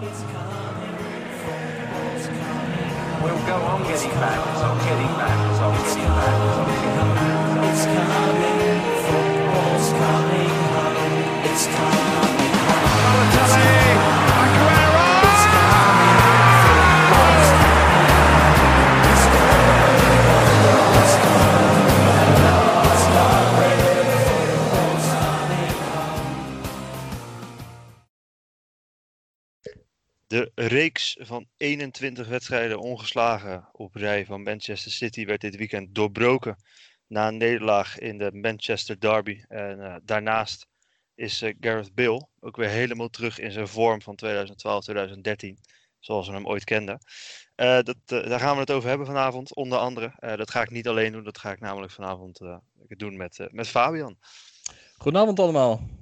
We'll go on getting back, on getting back, on getting back, on getting back. It's coming, football's coming home. It's coming reeks van 21 wedstrijden ongeslagen op rij van Manchester City werd dit weekend doorbroken na een nederlaag in de Manchester Derby. En eh, daarnaast is eh, Gareth Bale ook weer helemaal terug in zijn vorm van 2012-2013, zoals we hem ooit kenden. Eh, dat, daar gaan we het over hebben vanavond, onder andere. Dat ga ik niet alleen doen, dat ga ik namelijk vanavond doen met, met Fabian. Goedenavond allemaal.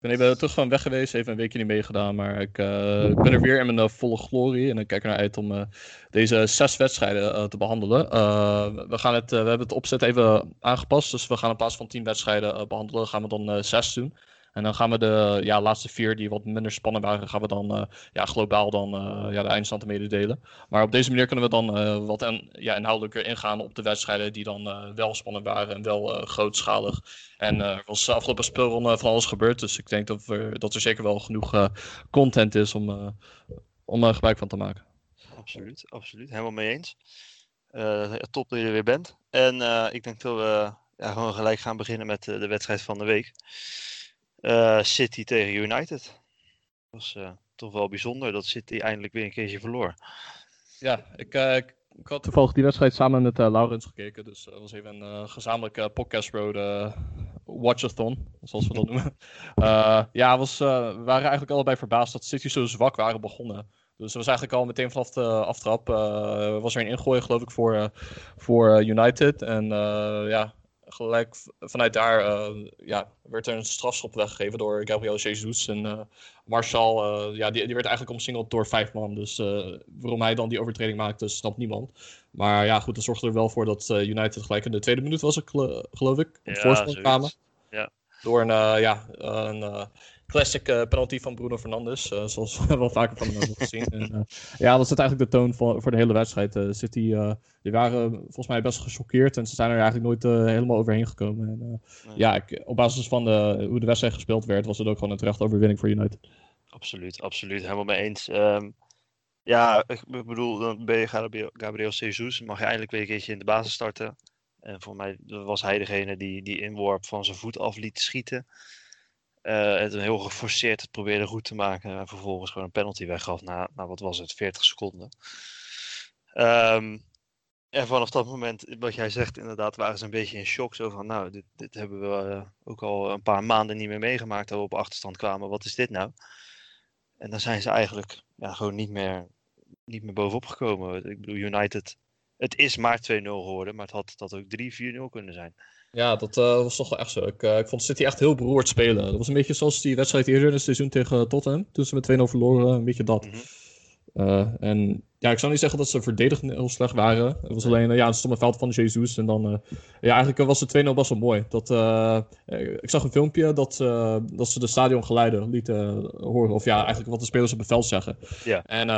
Ik ben even terug van weg geweest, even een weekje niet meegedaan, maar ik, eh, ik ben er weer in mijn eh, volle glorie en ik kijk er naar uit om eh, deze zes wedstrijden eh, te behandelen. Eh, we, gaan het, eh, we hebben het opzet even aangepast, dus we gaan in plaats van tien wedstrijden eh, behandelen, gaan we dan eh, zes doen. En dan gaan we de ja, laatste vier die wat minder spannend waren, gaan we dan eh, ja, globaal dan eh, ja, de eindstanden mededelen. Maar op deze manier kunnen we dan eh, wat en, ja, inhoudelijker ingaan op de wedstrijden die dan wel spannend waren en wel grootschalig. En er was de afgelopen speelronde van alles gebeurd, dus ik denk dat, we, dat er zeker wel genoeg content is om, om er gebruik van te maken. Absoluut, absoluut. Helemaal mee eens. Top dat je er weer bent. En ik denk dat we ja, gewoon gelijk gaan beginnen met de wedstrijd van de week. Eh, City tegen United. Dat was eh, toch wel bijzonder dat City eindelijk weer een keertje verloor. Ja, ik, eh, ik, ik had toevallig die wedstrijd samen met eh, Laurens gekeken. Dus het was even een eh, gezamenlijk eh, podcast road watchathon, zoals we dat noemen. Eh, ja, was, eh, we waren eigenlijk allebei verbaasd dat City zo zwak waren begonnen. Dus het was eigenlijk al meteen vanaf de aftrap. eh, was er een ingooi, geloof ik, voor, eh, voor United. En eh, ja, gelijk vanuit daar eh, ja, werd er een strafschop weggegeven door Gabriel Jesus. En eh, Marshall, eh, ja, die, die werd eigenlijk omsingeld door vijf man. Dus waarom hij dan die overtreding maakte, snapt niemand. Maar ja, goed, dat zorgde er wel voor dat United gelijk in de tweede minuut was, geloof ik, op Ja, voorsprong kwamen. Ja. Door een, ja, een classic eh, penalty van Bruno Fernandes, eh, zoals we wel vaker van hem hebben gezien. En, eh, ja, dat zet eigenlijk de toon voor, voor de hele wedstrijd. Eh, City, eh, die waren volgens mij best gechoqueerd en ze zijn er eigenlijk nooit eh, helemaal overheen gekomen. En, eh, Nee. ja, ik, op basis van de, hoe de wedstrijd gespeeld werd, was het ook gewoon een terechte overwinning voor United. Absoluut, absoluut. Helemaal mee eens. Ehm, ja, ik bedoel, dan ben je Gabriel, Gabriel Jesus. Mag je eindelijk weer een keertje in de basis starten. En voor mij was hij degene die die inworp van zijn voet af liet schieten. Eh het heel geforceerd het probeerde goed te maken. En vervolgens gewoon een penalty weggaf na, na wat was het, 40 seconden. Ehm, en vanaf dat moment, wat jij zegt, inderdaad, waren ze een beetje in shock. Zo van, nou, dit, dit hebben we eh, ook al een paar maanden niet meer meegemaakt. Dat we op achterstand kwamen. Wat is dit nou? En dan zijn ze eigenlijk ja, gewoon niet meer, niet meer bovenop gekomen. Ik bedoel, United, het is maar 2-0 geworden, maar het had dat ook 3-4-0 kunnen zijn. Ja, dat eh, was toch wel echt zo. Ik, eh, ik vond City echt heel beroerd spelen. Dat was een beetje zoals die wedstrijd eerder in het seizoen tegen Tottenham. Toen ze met 2-0 verloren, een beetje dat. Mhm. Eh, en ja, ik zou niet zeggen dat ze verdedigend heel slecht waren. Het was alleen ja, een stomme veld van Jesus. En dan, ja, eigenlijk was de 2-0 best wel mooi. Dat, ik zag een filmpje dat, dat ze de stadiongeluiden lieten horen. Of ja, eigenlijk wat de spelers op het veld zeggen. Ja. En,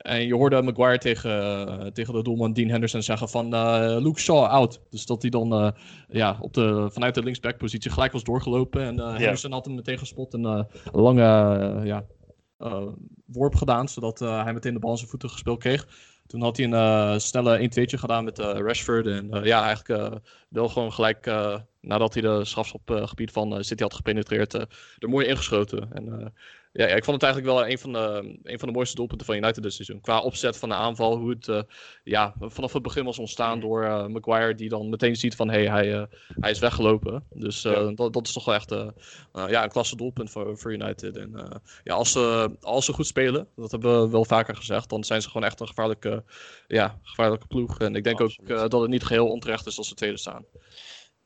en je hoorde Maguire tegen, eh, tegen de doelman Dean Henderson zeggen van eh, Luke Shaw out. Dus dat hij dan eh, ja, op de, vanuit de linksbackpositie gelijk was doorgelopen. En Henderson had hem meteen gespot en een lange ja, worp gedaan, zodat hij meteen de bal aan zijn voeten gespeeld kreeg. Toen had hij een snelle 1-2'tje gedaan met Rashford. En ja, eigenlijk wel gewoon gelijk nadat hij de strafschopgebied van City had gepenetreerd, er mooi ingeschoten. En ja, ja, ik vond het eigenlijk wel een van, de, een van de mooiste doelpunten van United dit seizoen. Qua opzet van de aanval, hoe het eh, ja, vanaf het begin was ontstaan door eh, Maguire, die dan meteen ziet van hé, hey, hij, eh, hij is weggelopen. Dus Ja. dat, dat is toch wel echt ja, een klasse doelpunt voor, voor United. En ja, als ze, als ze goed spelen, dat hebben we wel vaker gezegd, dan zijn ze gewoon echt een gevaarlijke, ja, gevaarlijke ploeg. En ik denk Absoluut. ook dat het niet geheel onterecht is als ze tweede staan.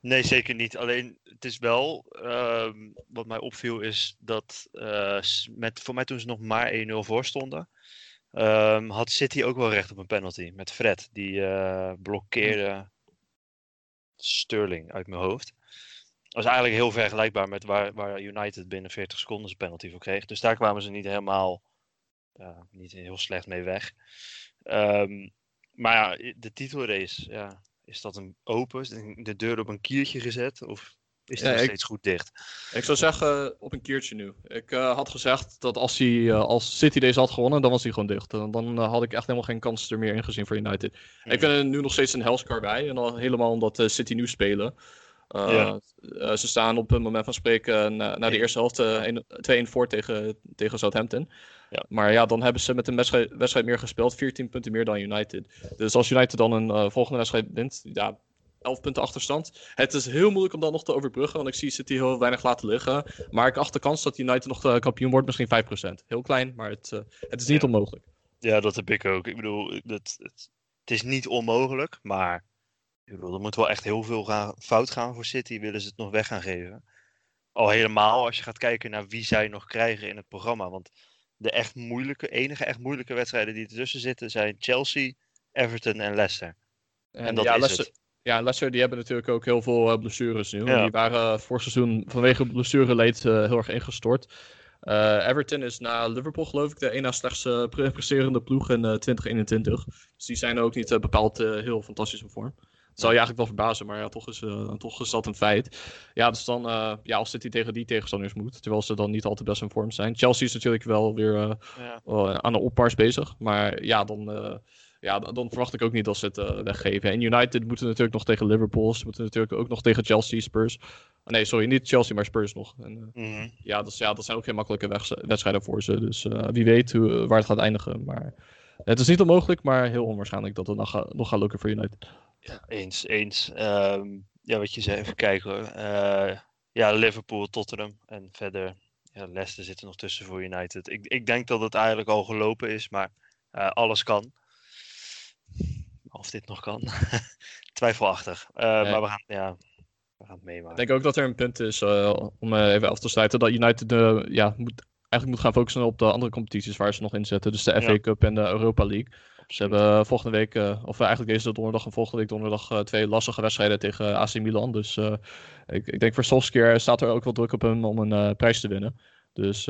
Nee, zeker niet. Alleen het is wel, ehm, wat mij opviel, is dat eh, met, voor mij toen ze nog maar 1-0 voor stonden, ehm, had City ook wel recht op een penalty met Fred. Die eh, blokkeerde Sterling uit mijn hoofd. Dat was eigenlijk heel vergelijkbaar met waar, waar United binnen 40 seconden zijn penalty voor kreeg. Dus daar kwamen ze niet helemaal niet heel slecht mee weg. Ehm, maar ja, de titelrace, ja, is dat een open? De deur op een kiertje gezet? Of is Ja, nog ik- steeds goed dicht? Ik zou zeggen op een keertje nu. Ik eh, had gezegd dat als, hij, eh, als City deze had gewonnen, dan was hij gewoon dicht. En dan eh, had ik echt helemaal geen kans er meer in gezien voor United. Ik vind er nu nog steeds een helscar bij. En dan helemaal omdat eh, City nu spelen. Eh, Ja. eh, ze staan op het moment van spreken na, na de eerste helft eh, 1 2-1 voor tegen, tegen Southampton. Ja. Maar ja, dan hebben ze met een wedstrijd, wedstrijd meer gespeeld. 14 punten meer dan United. Dus als United dan een eh, volgende wedstrijd wint, ja, 11 punten achterstand. Het is heel moeilijk om dat nog te overbruggen, want ik zie City heel weinig laten liggen. Maar ik acht de kans dat United nog de kampioen wordt misschien 5%. Heel klein, maar het, eh, het is niet Ja. onmogelijk. Ja, dat heb ik ook. Ik bedoel, het, het, het is niet onmogelijk, maar ik bedoel, er moet wel echt heel veel gaan, fout gaan voor City, willen ze het nog weg gaan geven. Al helemaal als je gaat kijken naar wie zij nog krijgen in het programma. Want de echt moeilijke, enige echt moeilijke wedstrijden die ertussen zitten zijn Chelsea, Everton en Leicester. En dat ja, is Leicester, het. ja, Leicester die hebben natuurlijk ook heel veel eh, blessures nu. Ja. Die waren eh, vorig seizoen vanwege blessureleed eh heel erg ingestort. Everton is na Liverpool geloof ik de één na slechtste pre- presterende ploeg in eh, 2021. Dus die zijn ook niet bepaald heel fantastisch in vorm. Zou je eigenlijk wel verbazen, maar ja, toch is, eh, toch is dat een feit. Ja, dus dan, eh, ja, als City tegen die tegenstanders moet, terwijl ze dan niet altijd best in vorm zijn. Chelsea is natuurlijk wel weer eh, Ja. aan de oppars bezig. Maar ja, dan, ja, dan, verwacht ik ook niet dat ze het weggeven. En United moeten natuurlijk nog tegen Liverpool. Ze moeten natuurlijk ook nog tegen Chelsea, Spurs. Ah, nee, sorry, niet Chelsea, maar Spurs nog. En, Mhm. ja, dat, ja, dat zijn ook geen makkelijke wedstrijden voor ze. Dus wie weet hoe, waar het gaat eindigen. Maar het is niet onmogelijk, maar heel onwaarschijnlijk dat het nog, nog gaat lukken voor United. Ja, eens, eens. Ehm, ja, wat je zei, even kijken hoor. Eh, ja, Liverpool, Tottenham en verder. Ja, Leicester zit er nog tussen voor United. Ik, ik denk dat het eigenlijk al gelopen is, maar eh, alles kan. Of dit nog kan. Twijfelachtig. Eh, Maar we gaan, ja, we gaan het Ik meemaken. denk ook dat er een punt is, om even af te sluiten, dat United ja, moet, eigenlijk moet gaan focussen op de andere competities waar ze nog in zitten. Dus de FA Ja. Cup en de Europa League. Ze hebben eh, volgende week, eh, of eigenlijk deze donderdag en volgende week donderdag, eh, twee lastige wedstrijden tegen AC Milan. Dus ik, ik denk voor Solskjaer staat er ook wel druk op hem om een prijs te winnen. Dus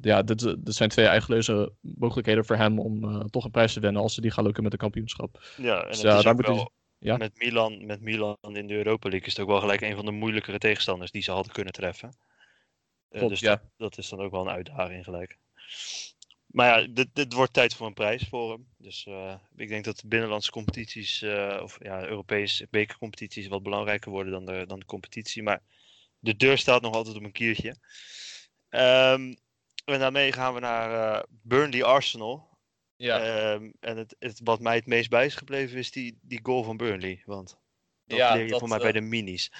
ja, dit, dit zijn twee eigenleuze mogelijkheden voor hem om toch een prijs te winnen als ze die gaan lukken met een kampioenschap. Ja, en Dus is daar ook moet hij- wel, ja. met, Milan, met Milan in de Europa League is het ook wel gelijk een van de moeilijkere tegenstanders die ze hadden kunnen treffen. Klopt, dus ja. dat, dat is dan ook wel een uitdaging gelijk. Maar ja, dit, dit wordt tijd voor een prijs voor hem. Dus eh, ik denk dat de binnenlandse competities, eh, of ja, Europese bekercompetities wat belangrijker worden dan de, dan de competitie. Maar de deur staat nog altijd op een kiertje. Ehm, en daarmee gaan we naar eh, Burnley Arsenal. Ehm, en het, het, wat mij het meest bij is gebleven is die, die goal van Burnley. Want dat Ja, leer je dat, voor mij bij de minis.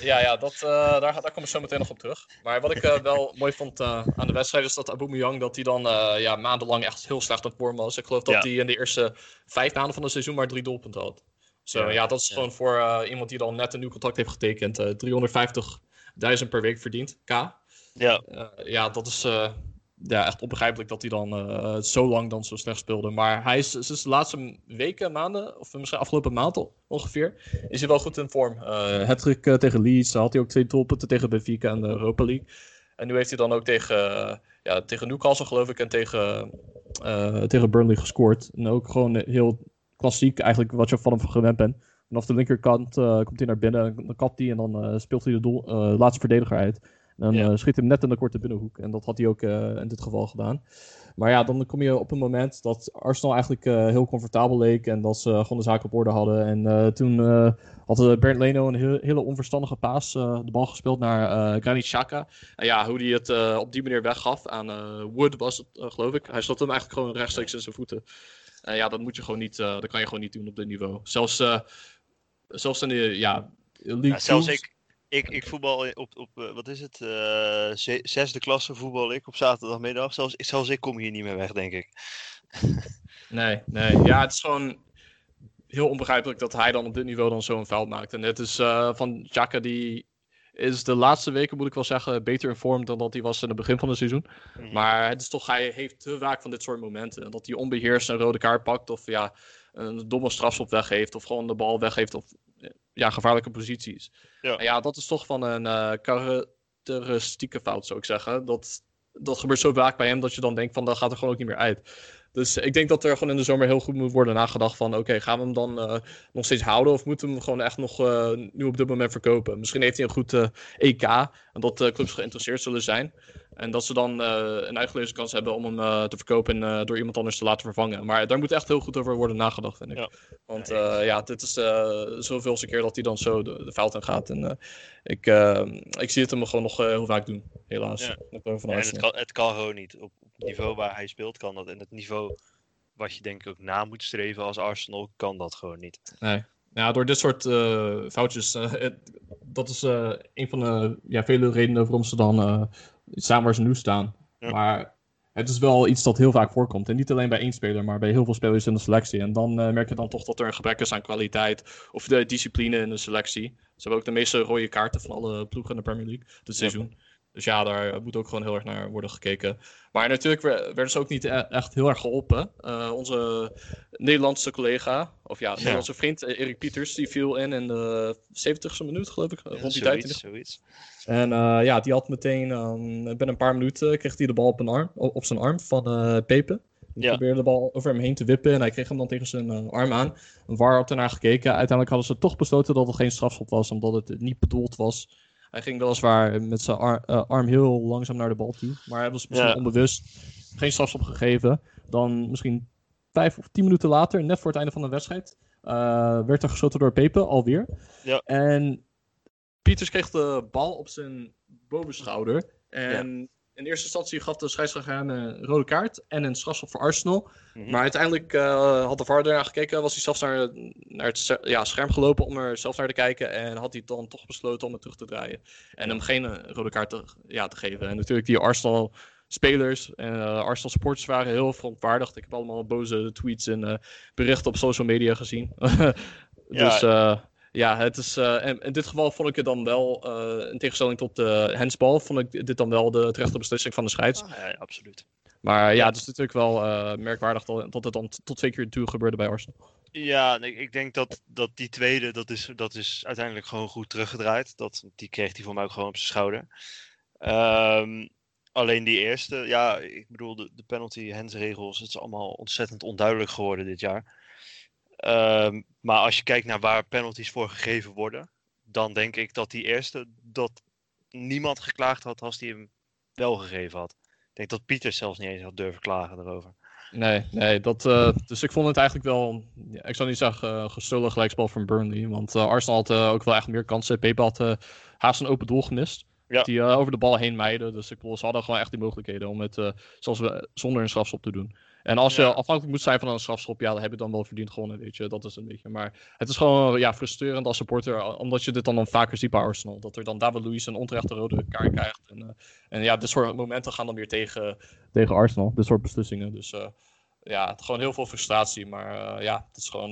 Ja, ja dat, eh, daar, daar kom ik zo meteen nog op terug. Maar wat ik eh, wel mooi vond eh, aan de wedstrijd is dat Aubameyang dat hij dan ja, maandenlang echt heel slecht het vorm was. Ik geloof dat Ja. hij in de eerste vijf maanden van het seizoen maar drie doelpunten had. Zo, Ja, ja, dat is gewoon voor iemand die dan net een nieuw contract heeft getekend. eh 350.000 per week verdient, K. Ja, ja, dat is ja, echt onbegrijpelijk dat hij dan eh, zo lang dan zo slecht speelde. Maar hij is sinds de laatste weken, maanden, of misschien afgelopen maand ongeveer, is hij wel goed in vorm. Uh, Hattrick eh, tegen Leeds, had hij ook twee doelpunten tegen Benfica en de Europa League. En nu heeft hij dan ook tegen, ja, tegen Newcastle geloof ik en tegen, tegen Burnley gescoord. En ook gewoon heel klassiek eigenlijk wat je van hem gewend bent. Vanaf de linkerkant komt hij naar binnen, dan kapt hij en dan speelt hij de doel, laatste verdediger uit. Dan Ja. eh, schiet hij hem net in de korte binnenhoek. En dat had hij ook eh, in dit geval gedaan. Maar ja, dan kom je op een moment dat Arsenal eigenlijk eh, heel comfortabel leek. En dat ze gewoon de zaak op orde hadden. En eh, toen eh, had Bernd Leno een heel- hele onverstandige paas. eh, de bal gespeeld naar eh Granit Xhaka. En ja, hoe hij het eh, op die manier weggaf aan eh, Wood was het, geloof ik. Hij sloot hem eigenlijk gewoon rechtstreeks in zijn voeten. En ja, dat moet je gewoon niet, eh, dat kan je gewoon niet doen op dit niveau. Zelfs, eh, zelfs in de, ja, League ja, zelfs ik, ik, ik voetbal op, op eh, wat is het, eh, ze- zesde klasse voetbal ik op zaterdagmiddag. Zelfs, zelfs ik kom hier niet meer weg, denk ik. Nee, nee. Ja, het is gewoon heel onbegrijpelijk dat hij dan op dit niveau dan zo'n fout maakt. En het is eh, van Xhaka die is de laatste weken, moet ik wel zeggen, beter in vorm dan dat hij was in het begin van het seizoen. Mhm. Maar het is toch, hij heeft te vaak van dit soort momenten. En Dat hij onbeheerst een rode kaart pakt of ja, een domme strafschop weggeeft of gewoon de bal weggeeft of ja, gevaarlijke posities. Ja. En ja, dat is toch van een eh, karakteristieke fout, zou ik zeggen. Dat dat gebeurt zo vaak bij hem dat je dan denkt van dat gaat er gewoon ook niet meer uit. Dus ik denk dat er gewoon in de zomer heel goed moet worden nagedacht van oké, gaan we hem dan uh, nog steeds houden of moeten we hem gewoon echt nog uh, nu op dit moment verkopen? Misschien heeft hij een goed uh, EK en dat clubs geïnteresseerd zullen zijn. En dat ze dan een eigen kans hebben om hem te verkopen en door iemand anders te laten vervangen. Maar daar moet echt heel goed over worden nagedacht, vind ik. Ja. Want ja, dit is zoveelste keer dat hij dan zo de, de fout in gaat. En ik, ik zie het hem gewoon nog heel vaak doen, helaas. Ja. En het kan, het kan gewoon niet. Op, niveau waar hij speelt kan dat. En het niveau wat je denk ik ook na moet streven als Arsenal, kan dat gewoon niet. Nee. Nou, door dit soort uh, foutjes, uh, dat is uh, een van de ja, vele redenen waarom ze dan staan waar ze nu staan. Ja. Maar het is wel iets dat heel vaak voorkomt. En niet alleen bij één speler, maar bij heel veel spelers in de selectie. En dan merk je dan toch dat er een gebrek is aan kwaliteit of de discipline in de selectie. Ze hebben ook de meeste rode kaarten van alle ploegen in de Premier League dit seizoen. Dus ja, daar moet ook gewoon heel erg naar worden gekeken. Maar natuurlijk werden ze ook niet e-, echt heel erg geholpen. Uh, onze Nederlandse collega, of ja, Nederlandse vriend uh, Erik Pieters, die viel in in de 70ste minuut, geloof ik. rond die tijd. Zoiets. En uh, ja, die had meteen, um, binnen een paar minuten, kreeg hij de bal op, een arm, op zijn arm van Pepe. Die ja. probeerde de bal over hem heen te wippen en hij kreeg hem dan tegen zijn arm aan. Waar had ernaar gekeken. Uiteindelijk hadden ze toch besloten dat het geen strafschop was, omdat het niet bedoeld was. Hij ging weliswaar met zijn eh, arm heel langzaam naar de bal toe. Maar hij was misschien onbewust. Geen strafschop gegeven. Dan misschien vijf of tien minuten later, net voor het einde van de wedstrijd, uh, werd er geschoten door Pepe alweer. Ja. En Pieters kreeg de bal op zijn bovenschouder. En in eerste instantie gaf de scheidsrechter een rode kaart en een strafschop voor Arsenal. Mhm. Maar uiteindelijk uh, had de VAR naar gekeken, was hij zelfs naar, naar het ja, scherm gelopen om er zelf naar te kijken. En had hij dan toch besloten om het terug te draaien. En hem geen eh, rode kaart te, ja, te geven. En natuurlijk die Arsenal spelers en uh, Arsenal supporters waren heel verontwaardigd. Ik heb allemaal boze tweets en berichten op social media gezien. dus ja, het is, uh, in dit geval vond ik het dan wel, uh, in tegenstelling tot de hensbal, vond ik dit dan wel de terechte beslissing van de scheids. Ah, ja, absoluut. Maar ja, het is natuurlijk wel uh, merkwaardig dat, dat het dan tot twee keer toe gebeurde bij Arsenal. Ja, ik, ik denk dat, dat die tweede, dat is, dat is uiteindelijk gewoon goed teruggedraaid. Dat, die kreeg hij voor mij ook gewoon op zijn schouder. Um, alleen die eerste, ja, ik bedoel, de, de penalty-hens-regels, het is allemaal ontzettend onduidelijk geworden dit jaar. Um, maar als je kijkt naar waar penalties voor gegeven worden, dan denk ik dat die eerste, dat niemand geklaagd had als hij hem wel gegeven had. Ik denk dat Pieter zelfs niet eens had durven klagen erover. Nee, nee dat, uh, dus ik vond het eigenlijk wel, ja, ik zou niet zeggen uh, gestolen gelijkspel van Burnley, want uh, Arsenal had ook wel echt meer kansen. Pepe had haast een open doel gemist. Ja. Die over de bal heen meiden. Dus ik bedoel, ze hadden gewoon echt die mogelijkheden om het zoals we, zonder een strafstop te doen. En als je afhankelijk moet zijn van een strafschop, ja, dan heb je dan wel verdiend gewonnen, weet je. Dat is een beetje. Maar het is gewoon ja, frustrerend als supporter, omdat je dit dan, dan vaker ziet bij Arsenal. Dat er dan David Luiz een onterechte rode kaart krijgt. En, uh, en ja, dit soort momenten gaan dan weer tegen, tegen Arsenal, dit soort beslissingen. Dus uh, ja, het, gewoon heel veel frustratie. Maar uh, ja, het is gewoon,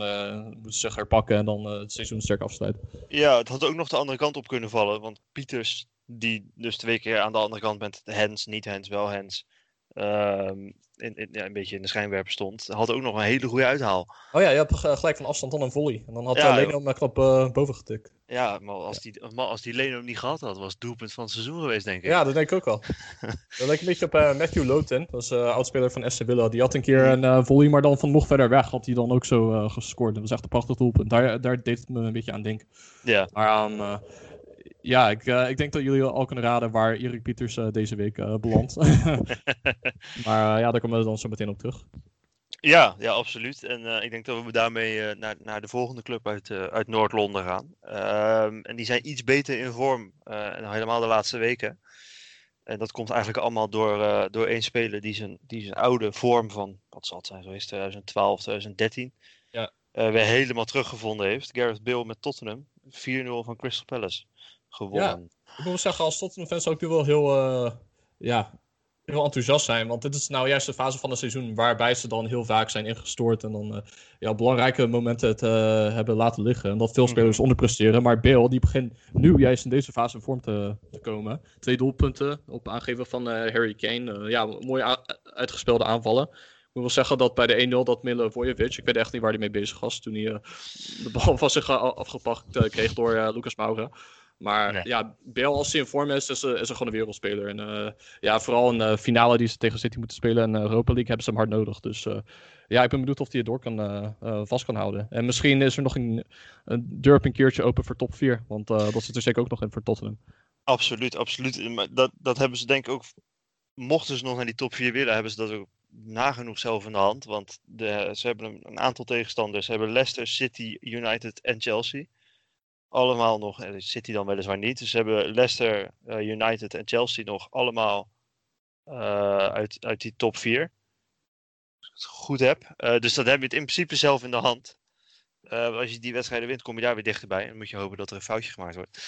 moeten ze zich herpakken en dan het seizoen sterk afsluiten. Ja, het had ook nog de andere kant op kunnen vallen. Want Pieters, die dus twee keer aan de andere kant met Hens, niet Hens, wel Hens um, in, in, ja, een beetje in de schijnwerper stond, had ook nog een hele goede uithaal. Oh ja, je hebt gelijk van afstand dan een volley. En dan had ja, Leno hem knap uh, boven getikt. Ja, maar als, Die, maar als die Leno niet gehad had, was het doelpunt van het seizoen geweest, denk ik. Ja, dat denk ik ook wel. dat lijkt een beetje op uh, Matthew Lowton, dat is uh, oudspeler van SC Villa. Die had een keer een uh, volley, maar dan van nog verder weg had hij dan ook zo gescoord. Dat was echt een prachtig doelpunt. Daar, daar deed het me een beetje aan denken. Ja. Maar aan ja, ik, uh, ik denk dat jullie al kunnen raden waar Erik Pieters uh, deze week uh, belandt. maar ja, daar komen we dan zo meteen op terug. Ja, ja absoluut. En ik denk dat we daarmee naar, naar de volgende club uit, uit Noord-Londen gaan. Ehm, en die zijn iets beter in vorm, en helemaal de laatste weken. En dat komt eigenlijk allemaal door, door één speler die zijn, die zijn oude vorm van, wat zal het zijn geweest, 2012, 2013, ja. weer helemaal teruggevonden heeft. Gareth Bale met Tottenham, 4-0 van Crystal Palace gewonnen. Ja, ik moet zeggen, als Tottenham-fans zou ik nu wel heel, uh, ja, heel enthousiast zijn. Want dit is nou juist de fase van het seizoen waarbij ze dan heel vaak zijn ingestort. En dan uh, ja, belangrijke momenten het, uh, hebben laten liggen. En dat veel mhm. spelers onderpresteren. Maar Bale, die begint nu juist in deze fase in vorm te, te komen. Twee doelpunten op aangeven van Harry Kane. ja, mooi uitgespeelde aanvallen. Ik moet wel zeggen dat bij de 1-0 dat Milivojevic, ik weet echt niet waar hij mee bezig was toen hij de bal van zich afgepakt kreeg door Lucas Moura. Maar Nee. ja, Bale als hij in vorm is, is, er- is er gewoon een wereldspeler. En eh, ja, vooral in de finale die ze tegen City moeten spelen in de Europa League hebben ze hem hard nodig. Dus eh, ja, ik ben benieuwd of hij het door kan, eh, eh, vast kan houden. En misschien is er nog een, een deur een keertje open voor top 4. Want eh, dat zit er zeker ook nog in voor Tottenham. Absoluut, absoluut. Maar dat, dat hebben ze denk ik ook, mochten ze nog naar die top 4 willen, hebben ze dat ook nagenoeg zelf in de hand. Want de, ze hebben een, een aantal tegenstanders. Ze hebben Leicester, City, United en Chelsea. Allemaal nog, eh, City dan weliswaar niet. Dus ze hebben Leicester, eh, United en Chelsea nog allemaal eh, uit, uit die top 4. Als ik het goed heb. Eh, dus dat heb je het in principe zelf in de hand. Als je die wedstrijden wint, kom je daar weer dichterbij. En dan moet je hopen dat er een foutje gemaakt wordt.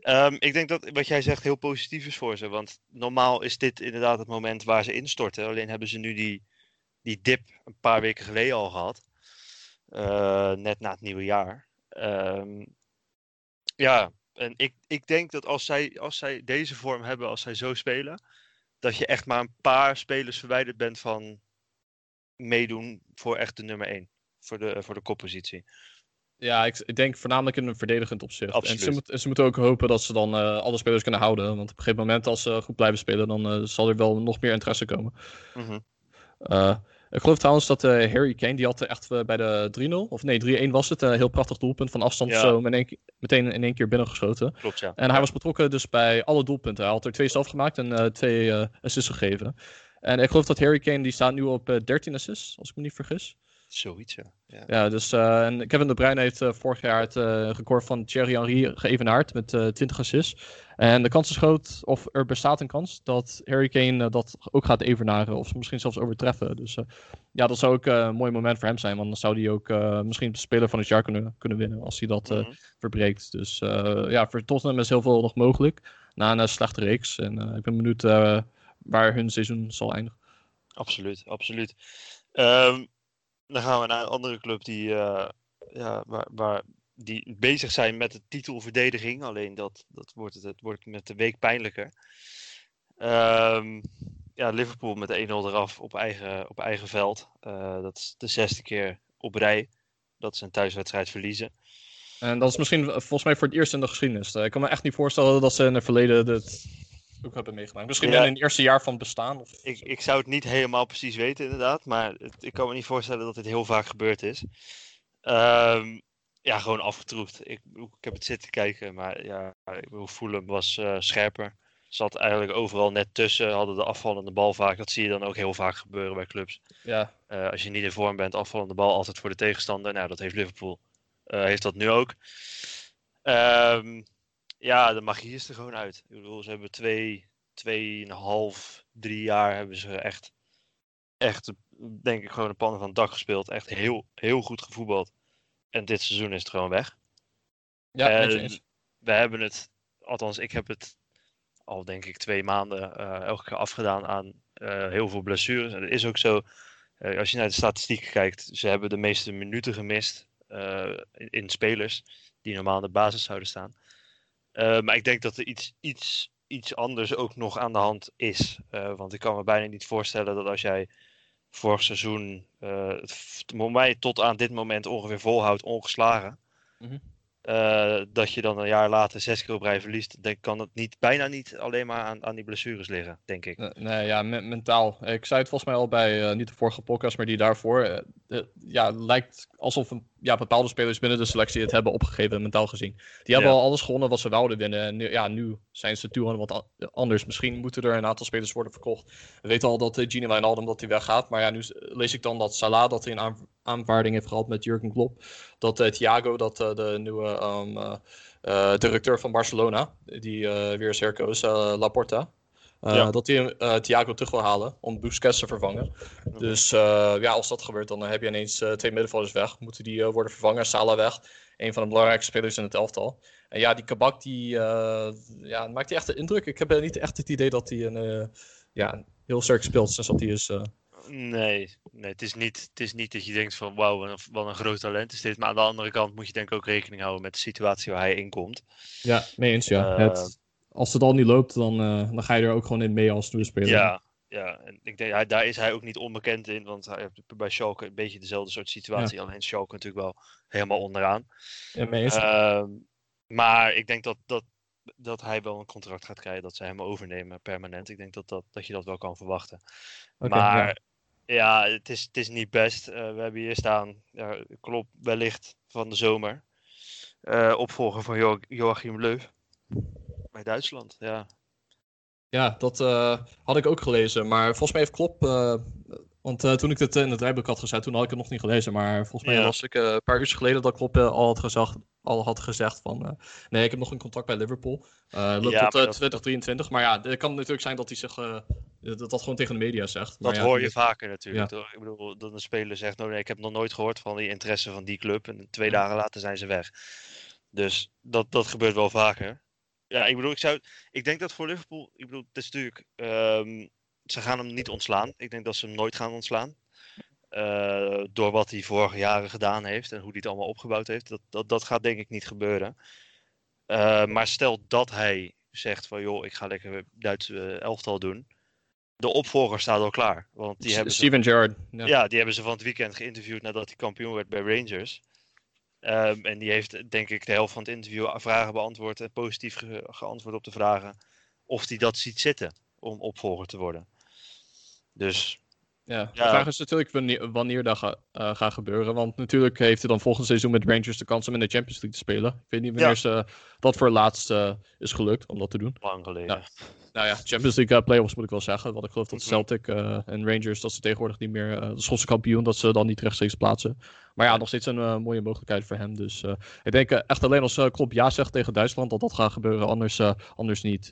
Ehm, ik denk dat wat jij zegt heel positief is voor ze. Want normaal is dit inderdaad het moment waar ze instorten. Alleen hebben ze nu die, die dip een paar weken geleden al gehad. Eh, net na het nieuwe jaar. Ehm, ja, en ik, ik denk dat als zij, als zij deze vorm hebben, als zij zo spelen, dat je echt maar een paar spelers verwijderd bent van meedoen voor echt de nummer 1. Voor de, voor de koppositie. Ja, ik, ik denk voornamelijk in een verdedigend opzicht. En ze, moet, en ze moeten ook hopen dat ze dan eh, alle spelers kunnen houden. Want op een gegeven moment, als ze goed blijven spelen, dan eh, zal er wel nog meer interesse komen. Eh, ik geloof trouwens dat eh, Harry Kane, die had echt eh, bij de 3-0, of nee, 3-1 was het, een heel prachtig doelpunt van afstand Ja. zo met één keer- meteen in één keer binnengeschoten. Klopt, ja. En hij was betrokken dus bij alle doelpunten. Hij had er twee zelf gemaakt en eh, twee assists gegeven. En ik geloof dat Harry Kane, die staat nu op eh 13 assists, als ik me niet vergis. Zoiets, ja. Ja. Ja, dus eh, en Kevin De Bruyne heeft eh, vorig jaar het eh, record van Thierry Henry geëvenaard met eh 20 assists. En de kans is groot, of er bestaat een kans, dat Harry Kane dat ook gaat evenaren of misschien zelfs overtreffen. Dus ja, dat zou ook een mooi moment voor hem zijn, want dan zou hij ook misschien speler van het jaar kunnen, kunnen winnen als hij dat Mhm. verbreekt. Dus ja, voor Tottenham is heel veel nog mogelijk na een slechte reeks. En ik ben benieuwd waar hun seizoen zal eindigen. Absoluut, absoluut. Ehm, dan gaan we naar een andere club die, eh, ja, waar, waar, die bezig zijn met de titelverdediging. Alleen dat, dat wordt, het, wordt met de week pijnlijker. Ehm, ja, Liverpool met 1-0 eraf op eigen, op eigen veld. Eh, dat is de zesde keer op rij dat ze een thuiswedstrijd verliezen. En dat is misschien eh, volgens mij voor het eerst in de geschiedenis. Ik kan me echt niet voorstellen dat ze in het verleden dit ook hebben meegemaakt. Misschien Ja. in het eerste jaar van het bestaan. Of... Ik, ik zou het niet helemaal precies weten, inderdaad. Maar het- ik kan me niet voorstellen dat dit heel vaak gebeurd is. Ehm, ja, gewoon afgetroefd. Ik, ik heb het zitten kijken, maar ja, ik bedoel, Fulham was eh, scherper. Zat eigenlijk overal net tussen, hadden de afvallende bal vaak. Dat zie je dan ook heel vaak gebeuren bij clubs. Ja, Eh, als je niet in vorm bent, afvallende bal altijd voor de tegenstander. Nou, dat heeft Liverpool. Eh, heeft dat nu ook. Ehm, ja, de magie is er gewoon uit. Ik bedoel, ze hebben twee, tweeënhalf, drie jaar hebben ze echt, echt, denk ik, gewoon de pannen van het dak gespeeld. Echt heel, heel goed gevoetbald. En dit seizoen is het gewoon weg. ja eens. we hebben het, althans ik heb het al denk ik twee maanden eh, elke keer afgedaan aan eh, heel veel blessures. En dat is ook zo. Eh, als je naar de statistieken kijkt, ze hebben de meeste minuten gemist in, in spelers die normaal in de basis zouden staan. Eh, maar ik denk dat er iets, iets, iets anders ook nog aan de hand is. Eh, want ik kan me bijna niet voorstellen dat als jij vorig seizoen, eh, het voor mij tot aan dit moment ongeveer volhoudt ongeslagen. Mhm. Eh, dat je dan een jaar later zes keer op rij verliest, dan kan het niet, bijna niet alleen maar aan, aan die blessures liggen, denk ik. Nee, nee, ja, me- mentaal. Ik zei het volgens mij al bij, eh, niet de vorige podcast, maar die daarvoor. Eh, eh, ja, lijkt alsof een, ja, bepaalde spelers binnen de selectie het hebben opgegeven, mentaal gezien. Die hebben Ja. al alles gewonnen wat ze wouden winnen. En nu, ja, nu zijn ze toe aan wat anders. Misschien moeten er een aantal spelers worden verkocht. We weten al dat Gini Wijnaldum dat hij weggaat. Maar ja, nu lees ik dan dat Salah dat hij aan- aanvaarding heeft gehad met Jurgen Klopp. Dat eh, Thiago, dat eh, de nieuwe ehm, eh, directeur van Barcelona, die weer is herkoos, Laporta. Ja. Dat hij Thiago terug wil halen om Busquets te vervangen. Dus ja, als dat gebeurt, dan heb je ineens twee middenvelders weg. Moeten die worden vervangen? Salah weg. Een van de belangrijkste spelers in het elftal. En ja, die Kabak, die ja, maakt hij echt de indruk. Ik heb niet echt het idee dat hij een, ja, heel sterk speelt sinds dat hij is. Nee, nee het, is niet, het is niet dat je denkt van wauw, wat een, groot talent is dit. Maar aan de andere kant moet je denk ik ook rekening houden met de situatie waar hij in komt. Ja, mee eens, ja. Eh, het, als het al niet loopt, dan, eh, dan ga je er ook gewoon in mee als nieuwe speler. Ja, ja, en ik denk, hij, daar is hij ook niet onbekend in, want hij heeft bij Schalke een beetje dezelfde soort situatie. Alleen Schalke natuurlijk wel helemaal onderaan. Ja, mee eens. Ehm, maar ik denk dat, dat dat hij wel een contract gaat krijgen, dat ze hem overnemen permanent. Ik denk dat, dat, dat je dat wel kan verwachten. Oké, maar ja, het, is, het is niet best. Eh, we hebben hier staan, ja, klopt wellicht van de zomer. Eh, opvolger van Jo- Joachim Löw. Bij Duitsland, ja. Ja, dat eh, had ik ook gelezen. Maar volgens mij heeft Klopp... eh, want eh, toen ik dit in het rijboek had gezet, toen had ik het nog niet gelezen. Maar volgens mij Ja. las ik eh, een paar uur geleden dat Klopp eh, al, had gezegd, al had gezegd van... eh, nee, ik heb nog een contract bij Liverpool. Eh loopt Ja, tot maar eh, dat- 2023. Maar ja, het kan natuurlijk zijn dat hij zich... eh, dat dat gewoon tegen de media zegt. Maar Dat hoor je vaker natuurlijk. toch? Ik bedoel, dat een speler zegt, nou nee, ik heb nog nooit gehoord van die interesse van die club. En twee dagen later zijn ze weg. Dus dat, dat gebeurt wel vaker. Ja, ik bedoel, ik, zou, ik denk dat voor Liverpool, ik bedoel, het is natuurlijk, ehm, ze gaan hem niet ontslaan. Ik denk dat ze hem nooit gaan ontslaan. Eh, door wat hij vorige jaren gedaan heeft en hoe hij het allemaal opgebouwd heeft. Dat, dat, dat gaat denk ik niet gebeuren. Eh, maar stel dat hij zegt van joh, ik ga lekker Duitse eh, elftal doen. De opvolger staat al klaar. Want die hebben ze Steven Gerrard. Ja. ja. die hebben ze van het weekend geïnterviewd nadat hij kampioen werd bij Rangers. Ehm, en die heeft, denk ik, de helft van het interview vragen beantwoord en positief ge- geantwoord op de vragen of hij dat ziet zitten om opvolger te worden. Dus Ja, de Ja. vraag is natuurlijk wanneer, wanneer dat ga- eh, gaat gebeuren. Want natuurlijk heeft hij dan volgend seizoen met Rangers de kans om in de Champions League te spelen. Ik weet niet wanneer Ja. ze, dat voor laatst eh, is gelukt om dat te doen. lang geleden. Nou ja, Champions League eh, playoffs moet ik wel zeggen. Want ik geloof dat Mhm. Celtic en Rangers, dat ze tegenwoordig niet meer de Schotse kampioen, dat ze dan niet rechtstreeks plaatsen. Maar ja, nog steeds een mooie mogelijkheid voor hem. Dus ik denk echt alleen als uh, Klopp ja zegt tegen Duitsland dat dat gaat gebeuren. Anders, anders niet.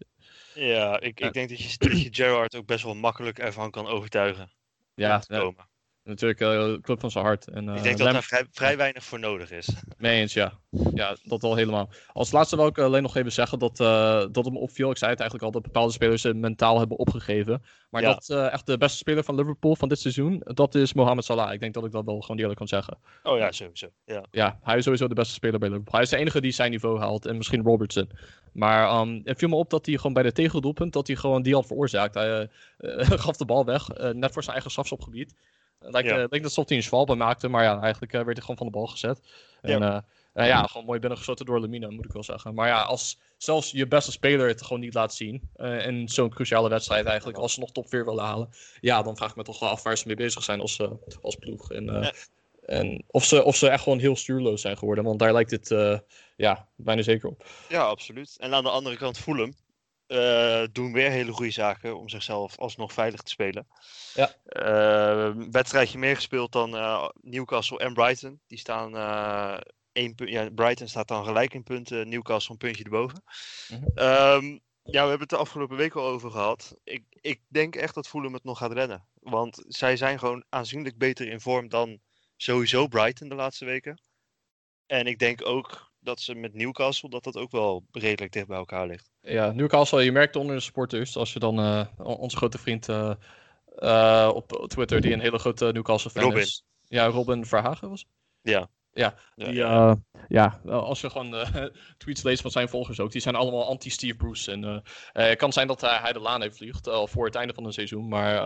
Ja, ik, ik denk dat je, dat je Gerrard ook best wel makkelijk ervan kan overtuigen. Ja, ja, komen. Natuurlijk uh, club van zijn hart. En, ik eh, denk dat daar vrij, vrij weinig voor nodig is. Mee eens, ja. Ja, dat wel helemaal. Als laatste wil ik alleen nog even zeggen dat, eh dat het me opviel. Ik zei het eigenlijk al, dat bepaalde spelers het mentaal hebben opgegeven. Maar Ja. dat eh, echt de beste speler van Liverpool van dit seizoen, dat is Mohamed Salah. Ik denk dat ik dat wel gewoon eerlijk kan zeggen. Oh ja, sowieso. Ja. Ja, hij is sowieso de beste speler bij Liverpool. Hij is de enige die zijn niveau haalt en misschien Robertson. Maar ehm, het viel me op dat hij gewoon bij de tegendoelpunt, dat hij gewoon die had veroorzaakt. Hij eh, eh, gaf de bal weg, eh, net voor zijn eigen strafschopgebied. Lijkt, Ja. eh, lijkt alsof hij een zwalbe maakte, maar ja, eigenlijk eh, werd hij gewoon van de bal gezet. En ja, ja gewoon mooi binnengeschoten door Lemina, moet ik wel zeggen. Maar ja, als zelfs je beste speler het gewoon niet laat zien, eh, in zo'n cruciale wedstrijd eigenlijk, als ze nog top 4 willen halen, ja, dan vraag ik me toch wel af waar ze mee bezig zijn als, eh, als ploeg. En, eh, en of, ze, of ze echt gewoon heel stuurloos zijn geworden, want daar lijkt het eh, ja, bijna zeker op. Ja, absoluut. En aan de andere kant Fulham eh doen weer hele goede zaken om zichzelf alsnog veilig te spelen. Ja. Eh, een wedstrijdje meer gespeeld dan eh, Newcastle en Brighton. Die staan eh één punt. Ja, Brighton staat dan gelijk in punten. Newcastle een puntje erboven. Mhm. Ehm, ja, we hebben het de afgelopen week al over gehad. Ik, ik denk echt dat Fulham het nog gaat redden. Want zij zijn gewoon aanzienlijk beter in vorm dan sowieso Brighton de laatste weken. En ik denk ook dat ze met Newcastle dat dat ook wel redelijk dicht bij elkaar ligt. Ja, Newcastle, je merkt onder de supporters, als je dan eh, onze grote vriend eh, eh, op Twitter, die een hele grote Newcastle fan Robin. is. Ja, Robin Verhagen was? Ja. Ja, Ja, die, ja. ja, als je gewoon tweets leest van zijn volgers ook, die zijn allemaal anti-Steve Bruce. En het kan zijn dat hij, de laan heeft vliegt, al voor het einde van het seizoen. Maar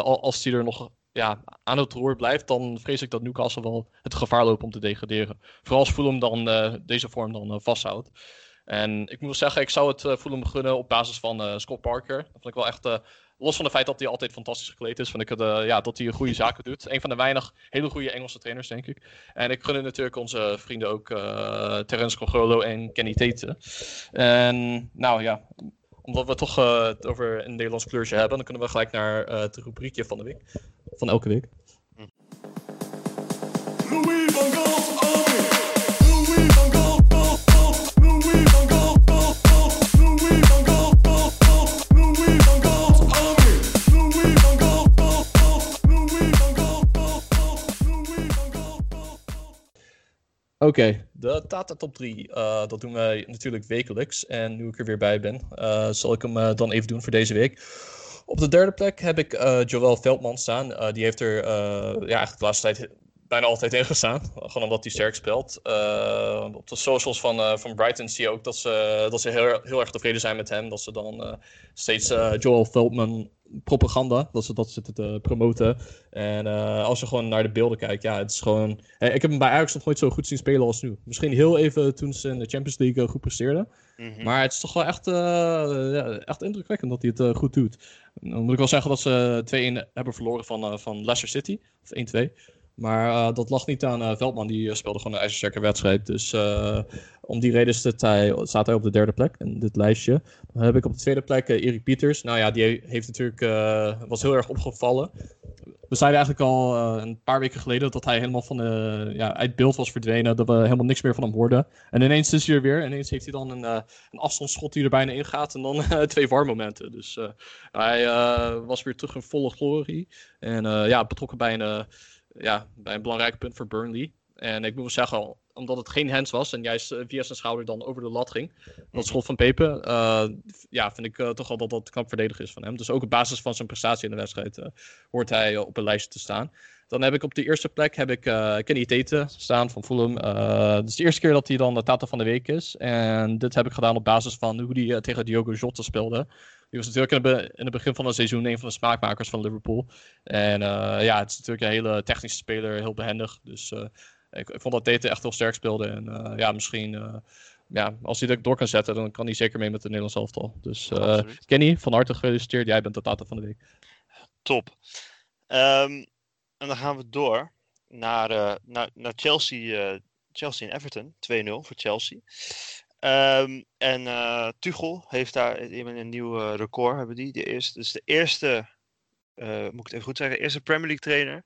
al- als hij er nog ja, aan het roer blijft, dan vrees ik dat Newcastle wel het gevaar loopt om te degraderen. Vooral als Fulham dan eh, deze vorm dan eh, vasthoudt. En ik moet zeggen, ik zou het uh, Fulham begunnen op basis van Scott Parker. Dat vond ik wel echt, los van het feit dat hij altijd fantastisch gekleed is, vind ik ja, dat hij goede zaken doet. Een van de weinig hele goede Engelse trainers, denk ik. En ik gun natuurlijk onze vrienden ook, Terence Congolo en Kenny Tate. En nou ja, omdat we toch het over een Nederlands kleurtje hebben, dan kunnen we gelijk naar uh, het rubriekje van de week. Van elke week. Louis Oké, de Tata Top 3. Uh, dat doen we natuurlijk wekelijks. En nu ik er weer bij ben, uh, zal ik hem uh, dan even doen voor deze week. Op de derde plek heb ik Joël Veldman staan. Die heeft er ja, eigenlijk de laatste tijd bijna altijd ingestaan. Gewoon omdat hij sterk speelt. Eh, op de socials van, eh, van Brighton zie je ook dat ze, dat ze heel, heel erg tevreden zijn met hem. Dat ze dan eh, steeds Joel Feldman propaganda, dat ze dat zitten te promoten. En als je gewoon naar de beelden kijkt, ja, het is gewoon... ik heb hem bij Ajax nog nooit zo goed zien spelen als nu. Misschien heel even toen ze in de Champions League goed presteerden. Mhm. Maar het is toch wel echt, ja, echt indrukwekkend dat hij het goed doet. Dan moet ik wel zeggen dat ze 2-1 hebben verloren van, van Leicester City. Of 1-2. Maar eh, dat lag niet aan eh, Veldman. Die eh, speelde gewoon een ijzersterke wedstrijd. Dus om die reden staat hij, staat hij op de derde plek in dit lijstje. Dan heb ik op de tweede plek Erik Pieters. Nou ja, die heeft natuurlijk, was heel erg opgevallen. We zeiden eigenlijk al een paar weken geleden dat hij helemaal van ja, uit beeld was verdwenen. Dat we helemaal niks meer van hem hoorden. En ineens is hij er weer. Ineens heeft hij dan een, een afstandsschot die er bijna in gaat. En dan twee warmomenten. Dus hij was weer terug in volle glorie. En ja, betrokken bij een, ja, bij een belangrijk punt voor Burnley. En ik moet wel zeggen, omdat het geen hands was en juist eh, via zijn schouder dan over de lat ging. Dat schot van Pepe, eh, ja, vind ik eh, toch wel dat dat knap verdedigd is van hem. Dus ook op basis van zijn prestatie in de wedstrijd hoort hij op een lijstje te staan. Dan heb ik op de eerste plek heb ik, Kenny Tete staan van Fulham. Het is de eerste keer dat hij dan de Tata van de Week is. En dit heb ik gedaan op basis van hoe hij tegen Diogo Jota speelde. Die was natuurlijk in, het be- in het begin van het seizoen een van de smaakmakers van Liverpool. En eh, ja, het is natuurlijk een hele technische speler, heel behendig. Dus eh, ik, ik vond dat Tete echt heel sterk speelde. En eh, ja, misschien, ja, als hij dat door kan zetten, dan kan hij zeker mee met de Nederlands elftal. Dus. Kenny, van harte gefeliciteerd. Jij bent de Tata van de Week. Top. Ehm, en dan gaan we door naar, naar, naar Chelsea, eh, Chelsea en Everton. 2-0 voor Chelsea. Ehm, en eh Tuchel heeft daar even een nieuw eh, record. Hebben die. De eerste, dus de eerste, eh, moet ik het even goed zeggen, eerste Premier League trainer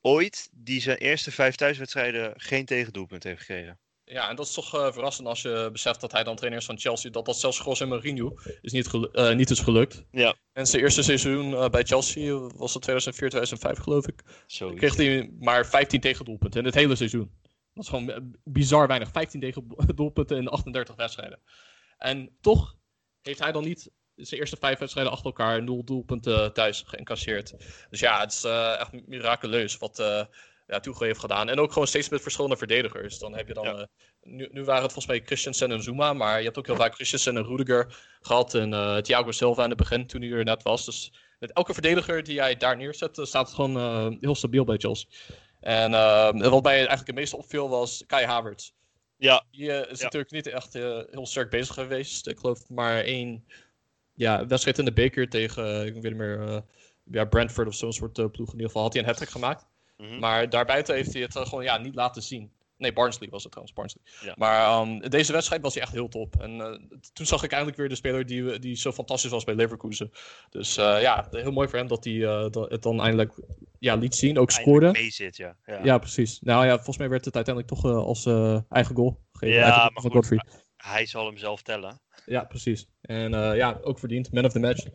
ooit die zijn eerste vijf thuiswedstrijden geen tegendoelpunt heeft gekregen. Ja, en dat is toch verrassend als je beseft dat hij dan trainer is van Chelsea. Dat dat zelfs José Mourinho is niet, niet is gelukt. Ja. En zijn eerste seizoen bij Chelsea was het 2004, 2005 geloof ik. Zo. kreeg hij maar 15 tegendoelpunten in het hele seizoen. Dat is gewoon eh, bizar weinig. 15 tegendoelpunten in 38 wedstrijden. En toch heeft hij dan niet zijn eerste vijf wedstrijden achter elkaar nul doelpunten thuis geïncasseerd. Dus ja, het is eh, echt miraculeus wat eh ja, Tuchel heeft gedaan. En ook gewoon steeds met verschillende verdedigers. Dan heb je dan... Ja. nu, nu waren het volgens mij Christensen en Zuma, maar je hebt ook heel vaak Christensen en Rudiger gehad. En eh Thiago Silva in het begin, toen hij er net was. Dus met elke verdediger die jij daar neerzet, staat het gewoon heel stabiel bij Chelsea. En eh, wat mij eigenlijk het meeste opviel was Kai Havertz. Ja, Die eh, is Ja. natuurlijk niet echt eh, heel sterk bezig geweest. Ik geloof maar één ja, wedstrijd in de beker tegen, eh, ik weet niet meer, ja, Brentford of zo'n soort ploeg. In ieder geval had hij een hat gemaakt. mhm. Maar daarbuiten heeft hij het gewoon ja, niet laten zien. Nee, Barnsley was het trouwens, Barnsley. Ja. Maar ehm, deze wedstrijd was hij echt heel top. En eh, toen zag ik eindelijk weer de speler die, die zo fantastisch was bij Leverkusen. Dus eh, ja, heel mooi voor hem dat hij eh, dat het dan eindelijk ja, liet zien. Ook scoorde. mee zit, ja. ja. Ja, precies. Nou ja, volgens mij werd het uiteindelijk toch als eigen goal gegeven. Ja, Eigen goal maar van goed. Godfrey. Hij zal hem zelf tellen. Ja, precies. En ja, ook verdiend. Man of the match.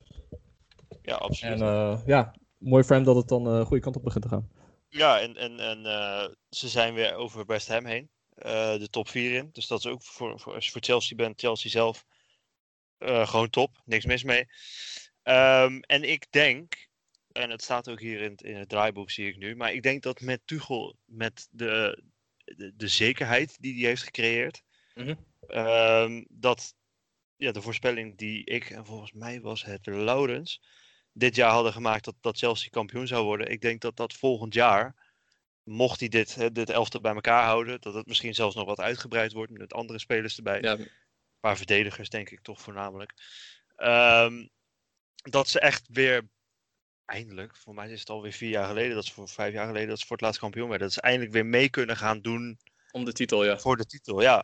Ja, absoluut. En ja, mooi voor hem dat het dan de goede kant op begint te gaan. Ja, en, en, en eh, ze zijn weer over West Ham heen. eh, de top 4 in. Dus dat is ook voor, voor, als je voor Chelsea bent, Chelsea zelf, eh, gewoon top. Niks mis mee. Ehm, en ik denk, en het staat ook hier in, het- in het draaiboek, zie ik nu. Maar ik denk dat met Tuchel, met de, de, de zekerheid die hij heeft gecreëerd, Mhm. ehm, dat ja, de voorspelling die ik, en volgens mij was het Laurens, dit jaar hadden gemaakt dat, dat Chelsea kampioen zou worden. Ik denk dat dat volgend jaar, mocht hij dit, hè, dit elftal bij elkaar houden, dat het misschien zelfs nog wat uitgebreid wordt met andere spelers erbij. Ja, Een paar verdedigers, denk ik toch voornamelijk. Ehm, dat ze echt weer, eindelijk, voor mij is het alweer vier jaar geleden, dat ze voor vijf jaar geleden, dat ze voor het laatst kampioen werden. Dat ze eindelijk weer mee kunnen gaan doen om de titel, ja. voor de titel. Ja,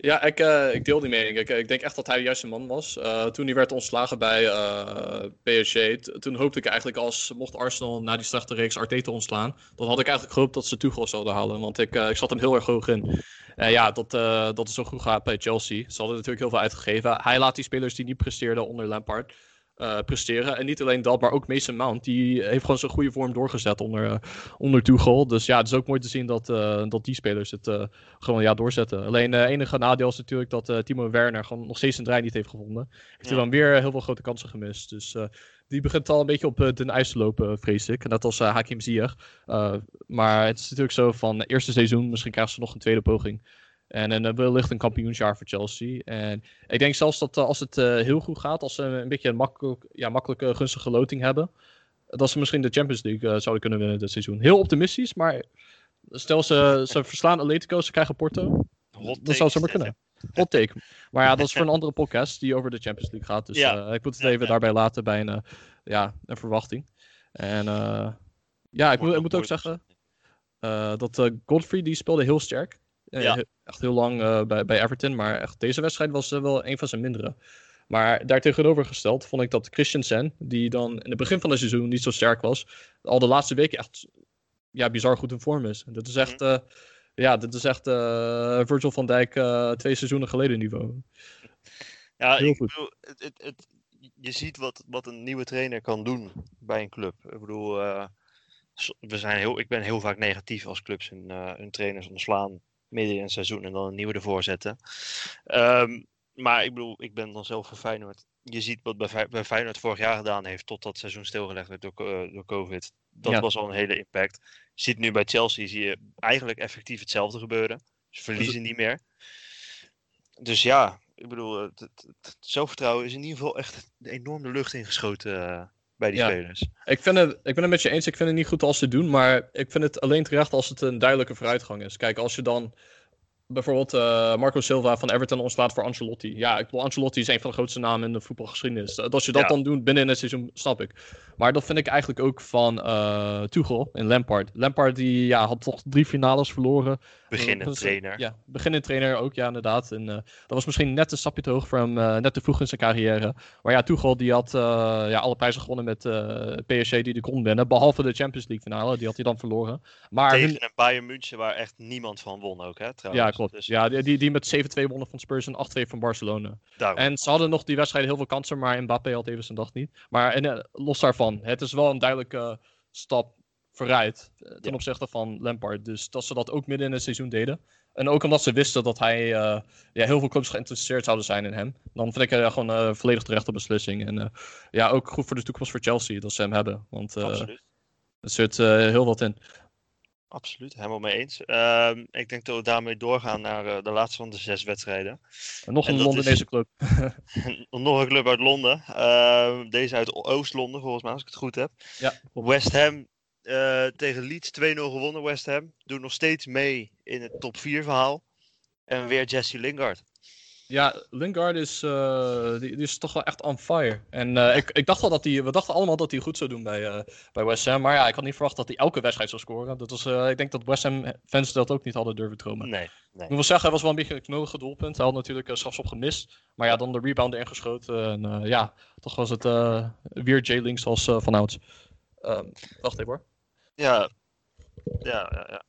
Ja, ik, eh, ik deel die mening. Ik, ik denk echt dat hij de juiste man was. Eh, toen hij werd ontslagen bij eh, PSG, toen hoopte ik eigenlijk als, mocht Arsenal na die slechte reeks Arteta ontslaan, dan had ik eigenlijk gehoopt dat ze Tuchel zouden halen. Want ik, eh, ik zat hem heel erg hoog in. En ja, dat, eh, dat is zo goed gaat bij Chelsea. Ze hadden natuurlijk heel veel uitgegeven. Hij laat die spelers die niet presteerden onder Lampard eh, presteren. En niet alleen dat, maar ook Mason Mount. Die heeft gewoon zijn goede vorm doorgezet onder, eh, onder Tuchel. Dus ja, het is ook mooi te zien dat, eh, dat die spelers het gewoon ja, doorzetten. Alleen het enige nadeel is natuurlijk dat Timo Werner gewoon nog steeds zijn draai niet heeft gevonden. Heeft Ja. hij dan weer heel veel grote kansen gemist. Dus die begint al een beetje op uh, den ijs te lopen, vrees ik. Net als uh, Hakim Ziyech. Uh, maar het is natuurlijk zo van eerste seizoen, misschien krijgen ze nog een tweede poging. En, en wellicht een kampioensjaar voor Chelsea. En ik denk zelfs dat als het heel goed gaat, als ze een beetje een makkelijk, ja, makkelijke, gunstige loting hebben, dat ze misschien de Champions League zouden kunnen winnen dit seizoen. Heel optimistisch, maar stel ze, ze verslaan Atletico, ze krijgen Porto. dan zou ze maar kunnen. Hot take. Maar ja, dat is voor een andere podcast die over de Champions League gaat. Dus ja. uh, ik moet het even ja, daarbij laten bij een, uh, ja, een verwachting. En uh, ja, ik moet, ik moet ook zeggen dat Godfrey die speelde heel sterk. Ja. Echt heel lang bij, bij Everton. Maar echt, deze wedstrijd was wel een van zijn mindere. Maar daartegenovergesteld vond ik dat Christensen, die dan in het begin van het seizoen niet zo sterk was, al de laatste weken echt ja, bizar goed in vorm is. Dat is echt. Mm -hmm ja, dit is echt uh, Virgil van Dijk uh, twee seizoenen geleden niveau. Ja, Heel ik bedoel, het, het, het, je ziet wat, wat een nieuwe trainer kan doen bij een club. Ik bedoel, we zijn heel, ik ben heel vaak negatief als clubs hun, hun trainers ontslaan midden in een seizoen en dan een nieuwe ervoor zetten. Um, maar ik bedoel, ik ben dan zelf voor Feyenoord. Je ziet wat bij, bij Feyenoord vorig jaar gedaan heeft tot dat seizoen stilgelegd werd door, door COVID. Dat ja. was al een hele impact. Je ziet nu bij Chelsea, zie je eigenlijk effectief hetzelfde gebeuren. Ze verliezen niet meer. Dus ja, ik bedoel, het, het, het zelfvertrouwen is in ieder geval echt enorm de lucht ingeschoten uh, bij die ja. spelers. Ik, vind het, ik ben het met je eens, ik vind het niet goed als ze het doen, maar ik vind het alleen terecht als het een duidelijke vooruitgang is. Kijk, als je dan bijvoorbeeld uh, Marco Silva van Everton ontslaat voor Ancelotti. Ja, ik bedoel, Ancelotti is een van de grootste namen in de voetbalgeschiedenis. Dat als je dat ja. dan doet binnen het seizoen, snap ik. Maar dat vind ik eigenlijk ook van uh, Tuchel in Lampard. Lampard die ja, had toch drie finales verloren. Beginnend trainer. Ja, beginnend trainer ook, ja, inderdaad. En uh, dat was misschien net een stapje te hoog voor hem, net te vroeg in zijn carrière. Maar ja, Tuchel die had ja, alle prijzen gewonnen met PSG die de kon winnen. Behalve de Champions League finale, die had hij dan verloren. Maar Tegen hun... een Bayern München waar echt niemand van won ook, hè, trouwens. Ja, klopt. Dus... Ja, die, die met 7-2 wonnen van Spurs en 8-2 van Barcelona. Daarom. En ze hadden nog die wedstrijden heel veel kansen, maar Mbappé had even zijn dag niet. Maar en, uh, los daarvan, het is wel een duidelijke uh, stap vooruit uh, ten ja. opzichte van Lampard. Dus dat ze dat ook midden in het seizoen deden. En ook omdat ze wisten dat hij ja, heel veel clubs geïnteresseerd zouden zijn in hem. Dan vind ik het gewoon een volledig terechte beslissing. En ja, ook goed voor de toekomst voor Chelsea dat ze hem hebben. Want er zit heel wat in. Absoluut, helemaal mee eens. Uh, ik denk dat we daarmee doorgaan naar uh, de laatste van de zes wedstrijden. En nog een Londenese club. nog een club uit Londen. Uh, deze uit Oost-Londen, volgens mij, als ik het goed heb. Ja, West Ham uh, tegen Leeds 2-0 gewonnen. West Ham doet nog steeds mee in het top 4 verhaal. En weer Jesse Lingard. Ja, Lingard is, uh, die, die, is toch wel echt on fire. En uh, ik, ik dacht al dat hij, we dachten allemaal dat hij goed zou doen bij, uh, bij West Ham. Maar ja, ik had niet verwacht dat hij elke wedstrijd zou scoren. Dat was, ik denk dat West Ham fans dat ook niet hadden durven dromen. Nee, nee. Ik moet wel zeggen, hij was wel een beetje een knullige doelpunt. Hij had natuurlijk straks op gemist. Maar ja, dan de rebound erin geschoten. En ja, toch was het weer J-Links als van ouds. Ehm, wacht even hoor. Ja, ja, ja. ja.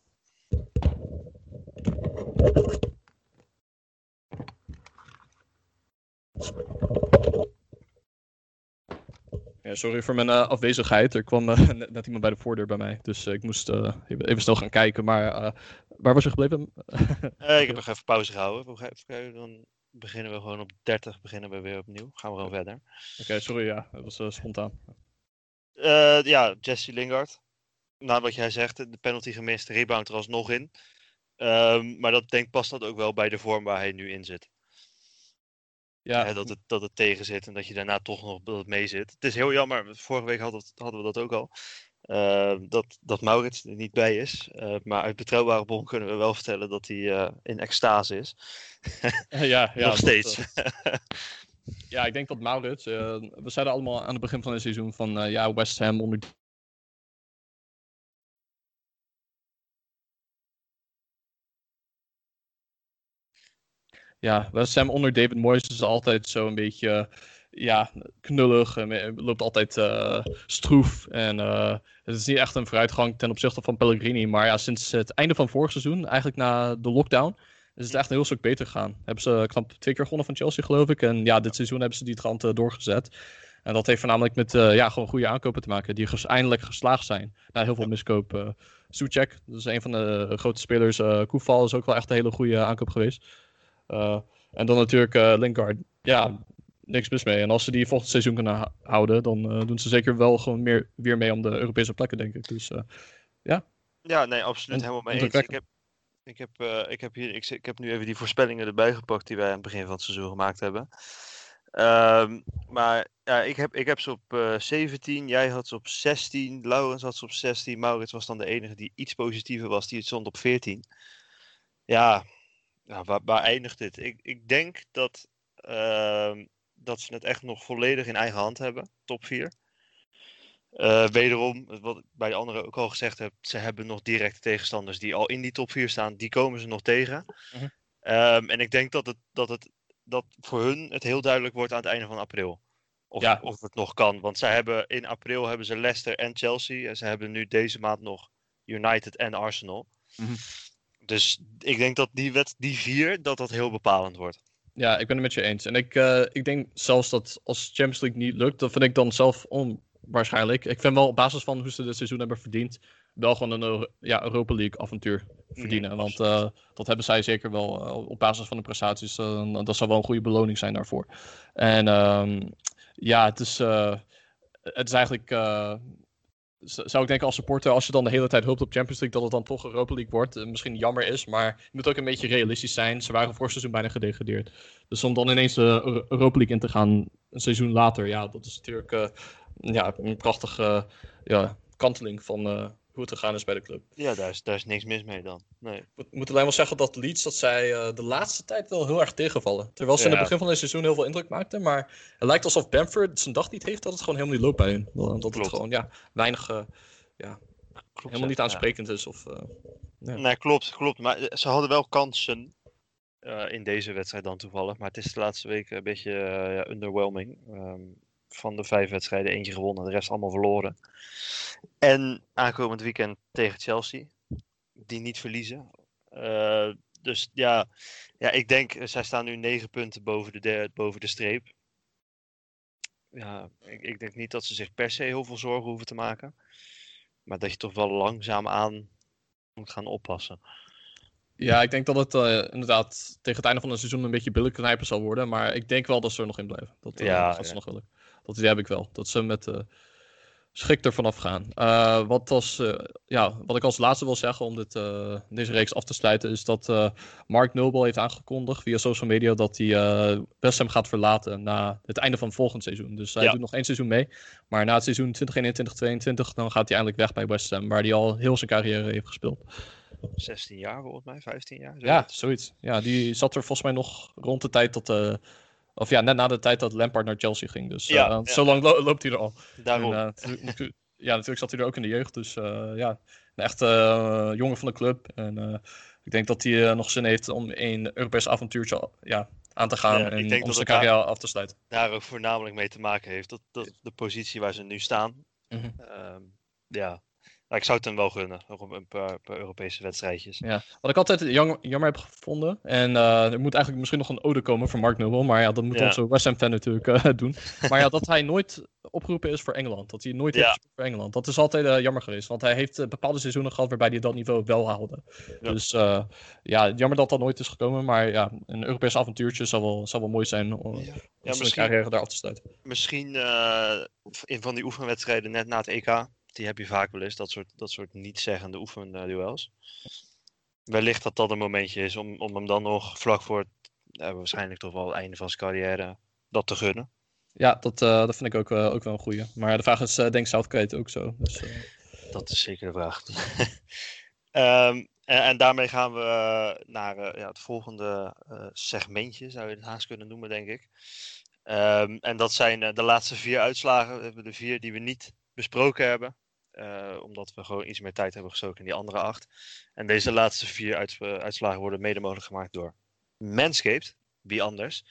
Ja, sorry voor mijn uh, afwezigheid. Er kwam uh, net, net, iemand bij de voordeur bij mij. Dus uh, ik moest even, even, snel gaan kijken. Maar waar was je gebleven? ik heb nog even pauze gehouden. Dan beginnen we gewoon op 30. Beginnen we weer opnieuw. Gaan we gewoon verder. Oké, okay, sorry. Ja, dat was spontaan. ja, Jesse Lingard. Na wat jij zegt, de penalty gemist. De rebound er alsnog in. Um, maar dat denk past dat ook wel bij de vorm waar hij nu in zit. Ja. Hè, dat, het, dat het tegen zit en dat je daarna toch nog dat het mee zit. Het is heel jammer, vorige week hadden, hadden we dat ook al. Uh, dat, dat Maurits er niet bij is. Uh, maar uit betrouwbare bron kunnen we wel vertellen dat hij uh, in extase is. ja, ja, nog steeds. Dat, ja, ik denk dat Maurits. we zeiden allemaal aan het begin van het seizoen van ja, West Ham onder ja, West Ham onder David Moyes is altijd zo een beetje ja, knullig. En loopt altijd uh, stroef. En uh, het is niet echt een vooruitgang ten opzichte van Pellegrini. Maar ja, sinds het einde van vorig seizoen, eigenlijk na de lockdown, is het echt een heel stuk beter gegaan. Hebben ze knap twee keer gewonnen van Chelsea, geloof ik. En ja, dit seizoen hebben ze die trant uh, doorgezet. En dat heeft voornamelijk met ja, gewoon goede aankopen te maken. Die ges eindelijk geslaagd zijn. Na heel veel miskoop. Suchek, dat is een van de grote spelers. Uh, Koeval is ook wel echt een hele goede aankoop geweest. Uh, en dan natuurlijk uh, Lingard. Ja, niks mis mee. En als ze die volgend seizoen kunnen houden, dan eh, doen ze zeker wel gewoon meer, weer mee om de Europese plekken, denk ik. Dus eh, Ja, nee, absoluut helemaal mee eens. Ik heb, ik, heb, eh, ik, heb hier, ik, ik heb nu even die voorspellingen erbij gepakt die wij aan het begin van het seizoen gemaakt hebben. Ehm, maar ja, ik heb, ik heb ze op eh 17, jij had ze op 16, Laurens had ze op 16, Maurits was dan de enige die iets positiever was, die het stond op 14. Ja, ja waar, waar eindigt dit? Ik, ik denk dat, ehm, dat ze het echt nog volledig in eigen hand hebben, top 4. Eh, wederom, wat ik bij de anderen ook al gezegd heb, ze hebben nog directe tegenstanders die al in die top 4 staan. Die komen ze nog tegen. Mhm. Ehm, en ik denk dat het, dat het dat voor hun het heel duidelijk wordt aan het einde van april. Of, Ja. of het nog kan. Want zij hebben in april hebben ze Leicester en Chelsea. En ze hebben nu deze maand nog United en Arsenal. Mhm. Dus ik denk dat die, wet, die vier, dat dat heel bepalend wordt. ja, ik ben het met je eens. En ik, eh, ik denk zelfs dat als Champions League niet lukt, dat vind ik dan zelf onwaarschijnlijk. Ik vind wel op basis van hoe ze dit seizoen hebben verdiend, wel gewoon een ja, Europa League avontuur verdienen. Mhm, Want eh, dat hebben zij zeker wel eh, op basis van de prestaties. dat zou wel een goede beloning zijn daarvoor. En ehm, ja, het is, het is eigenlijk. Eh, zou ik denken als supporter, als je dan de hele tijd hoopt op Champions League, dat het dan toch Europa League wordt. eh, misschien jammer is, maar je moet ook een beetje realistisch zijn. Ze waren vorig seizoen bijna gedegradeerd. Dus om dan ineens de Euro- Europa League in te gaan een seizoen later, ja, dat is natuurlijk eh, ja, een prachtige ja, kanteling van het gegaan is bij de club. Ja, daar is, daar is niks mis mee dan. Nee. Ik moet- alleen wel zeggen dat Leeds dat zij eh, de laatste tijd wel heel erg tegenvallen. Terwijl ze in het Ja. begin van het seizoen heel veel indruk maakten. Maar het lijkt alsof Bamford zijn dag niet heeft dat het gewoon helemaal niet loopt bij hun. Dat het Klopt. gewoon ja, weinig, eh, Klopt, helemaal ja. niet Ja. aansprekend is. Of, eh, Ja. Nee, klopt, klopt. Maar ze hadden wel kansen in deze wedstrijd dan toevallig. Maar het is de laatste weken een beetje ja, underwhelming. Ehm, van de vijf wedstrijden eentje gewonnen, de rest allemaal verloren. En aankomend weekend tegen Chelsea, die niet verliezen. Eh, dus ja, ja, ik denk, eh, zij staan nu negen punten boven de, der- boven de streep. Ja, ik, ik denk niet dat ze zich per se heel veel zorgen hoeven te maken. Maar dat je toch wel langzaam aan moet gaan oppassen. ja, ik denk dat het eh, inderdaad tegen het einde van het seizoen een beetje billenknijpen zal worden. Maar ik denk wel dat ze er nog in blijven. Dat Ja, gaat ze ja. nog willen. Dat idee heb ik wel. Dat ze met eh schik ervan afgaan. Eh, wat, als, eh, ja, wat ik als laatste wil zeggen om dit, deze reeks af te sluiten, is dat Mark Noble heeft aangekondigd via social media dat hij West Ham gaat verlaten na het einde van volgend seizoen. Dus hij Ja. doet nog één seizoen mee. Maar na het seizoen 2021-2022 dan gaat hij eindelijk weg bij West Ham, waar hij al heel zijn carrière heeft gespeeld. 16 jaar volgens mij, 15 jaar. Ja, zoiets. zoiets. Ja, die zat er volgens mij nog rond de tijd dat. Eh, of ja, net na de tijd dat Lampard naar Chelsea ging. Dus eh, Ja, ja. zo lang lo- loopt hij er al. Daarom. En, eh, ja, natuurlijk zat hij er ook in de jeugd. Dus eh, ja, een echte eh, jongen van de club. En eh, ik denk dat hij eh, nog zin heeft om een Europees avontuurtje ja, aan te gaan. Ja, ik en denk om dat zijn het daar- carrière af te sluiten. daar ook voornamelijk mee te maken heeft. Dat, dat de positie waar ze nu staan. Mhm. Ehm, ja, Nou, ik zou het hem wel gunnen. Nog een paar, paar Europese wedstrijdjes. Ja, wat ik altijd jammer, jammer heb gevonden. En eh, er moet eigenlijk misschien nog een ode komen voor Mark Noble. Maar ja, dat moet Ja. onze West Ham fan natuurlijk eh, doen. Maar ja, dat hij nooit opgeroepen is voor Engeland. Dat hij nooit Ja. heeft voor Engeland. Dat is altijd eh, jammer geweest. Want hij heeft bepaalde seizoenen gehad waarbij hij dat niveau wel haalde. Ja. Dus eh, ja, jammer dat dat nooit is gekomen. Maar ja, een Europees avontuurtje zou wel, zou wel mooi zijn om om Ja, zijn misschien, carrière daar af te sluiten. misschien eh, in van die oefenwedstrijden net na het EK. Die heb je vaak wel eens. Dat soort, dat soort niet-zeggende oefenduels. Wellicht dat dat een momentje is om, om hem dan nog vlak voor het, eh, waarschijnlijk toch wel het einde van zijn carrière dat te gunnen. Ja, dat, eh, dat vind ik ook, eh, ook wel een goeie. Maar de vraag is, eh denk Southgate ook zo? Dus, eh, Dat is zeker de vraag. Ehm, en, en daarmee gaan we eh, naar eh, ja, het volgende eh, segmentje, zou je het haast kunnen noemen, denk ik. Ehm, en dat zijn eh, de laatste vier uitslagen. We hebben de vier die we niet besproken hebben. Eh, omdat we gewoon iets meer tijd hebben gestoken in die andere acht. En deze laatste vier eh, uitslagen worden mede mogelijk gemaakt door Manscaped. Wie anders.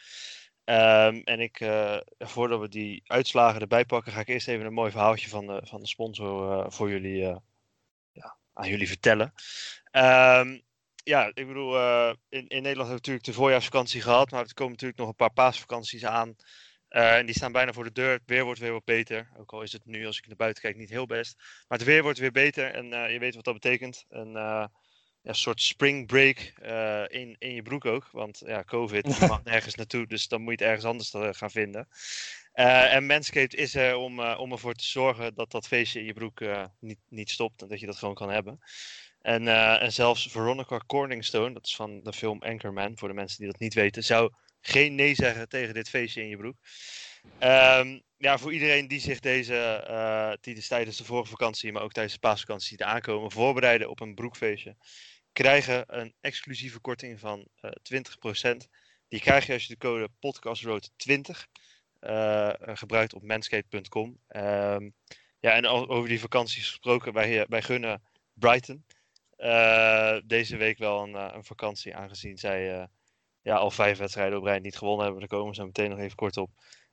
Ehm, en ik, eh, voordat we die uitslagen erbij pakken, ga ik eerst even een mooi verhaaltje van de, van de sponsor voor jullie, ja, aan jullie vertellen. Ehm, ja, ik bedoel, in, in Nederland hebben we natuurlijk de voorjaarsvakantie gehad, maar er komen natuurlijk nog een paar paasvakanties aan. Eh, en die staan bijna voor de deur. Het weer wordt weer wat beter. Ook al is het nu, als ik naar buiten kijk, niet heel best. Maar het weer wordt weer beter en eh, je weet wat dat betekent. Een, eh, ja, soort spring break in, in je broek ook. Want ja, COVID, mag nergens naartoe, dus dan moet je het ergens anders gaan vinden. En Manscaped is er om, om ervoor te zorgen dat dat feestje in je broek niet, niet stopt en dat je dat gewoon kan hebben. En, en zelfs Veronica Corningstone, dat is van de film Anchorman, voor de mensen die dat niet weten, zou geen nee zeggen tegen dit feestje in je broek. Ehm, ja, voor iedereen die zich deze, eh, dus tijdens de vorige vakantie, maar ook tijdens de paasvakantie die aankomen, voorbereiden op een broekfeestje, krijgen een exclusieve korting van eh 20%. Die krijg je als je de code podcastroad20 eh, gebruikt op manscaped.com. Ehm, ja, en over die vakanties gesproken, wij, wij gunnen Brighton deze week wel een, een vakantie, aangezien zij ja, al vijf wedstrijden op rij niet gewonnen hebben. Daar komen zo meteen nog even kort op.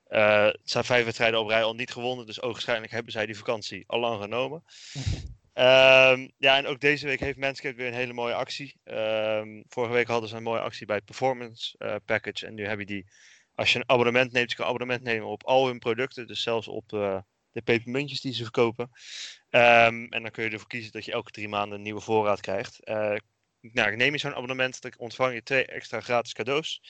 Eh, het zijn vijf wedstrijden op rij al niet gewonnen, dus ogenschijnlijk hebben zij die vakantie al lang genomen. Ehm, ja, en ook deze week heeft Manscaped weer een hele mooie actie. Ehm, vorige week hadden ze een mooie actie bij het Performance eh, Package. En nu heb je die, als je een abonnement neemt, je kan abonnement nemen op al hun producten. Dus zelfs op eh, de pepermuntjes die ze verkopen. Ehm, en dan kun je ervoor kiezen dat je elke drie maanden een nieuwe voorraad krijgt. Nou, neem je zo'n abonnement, dan ontvang je twee extra gratis cadeaus.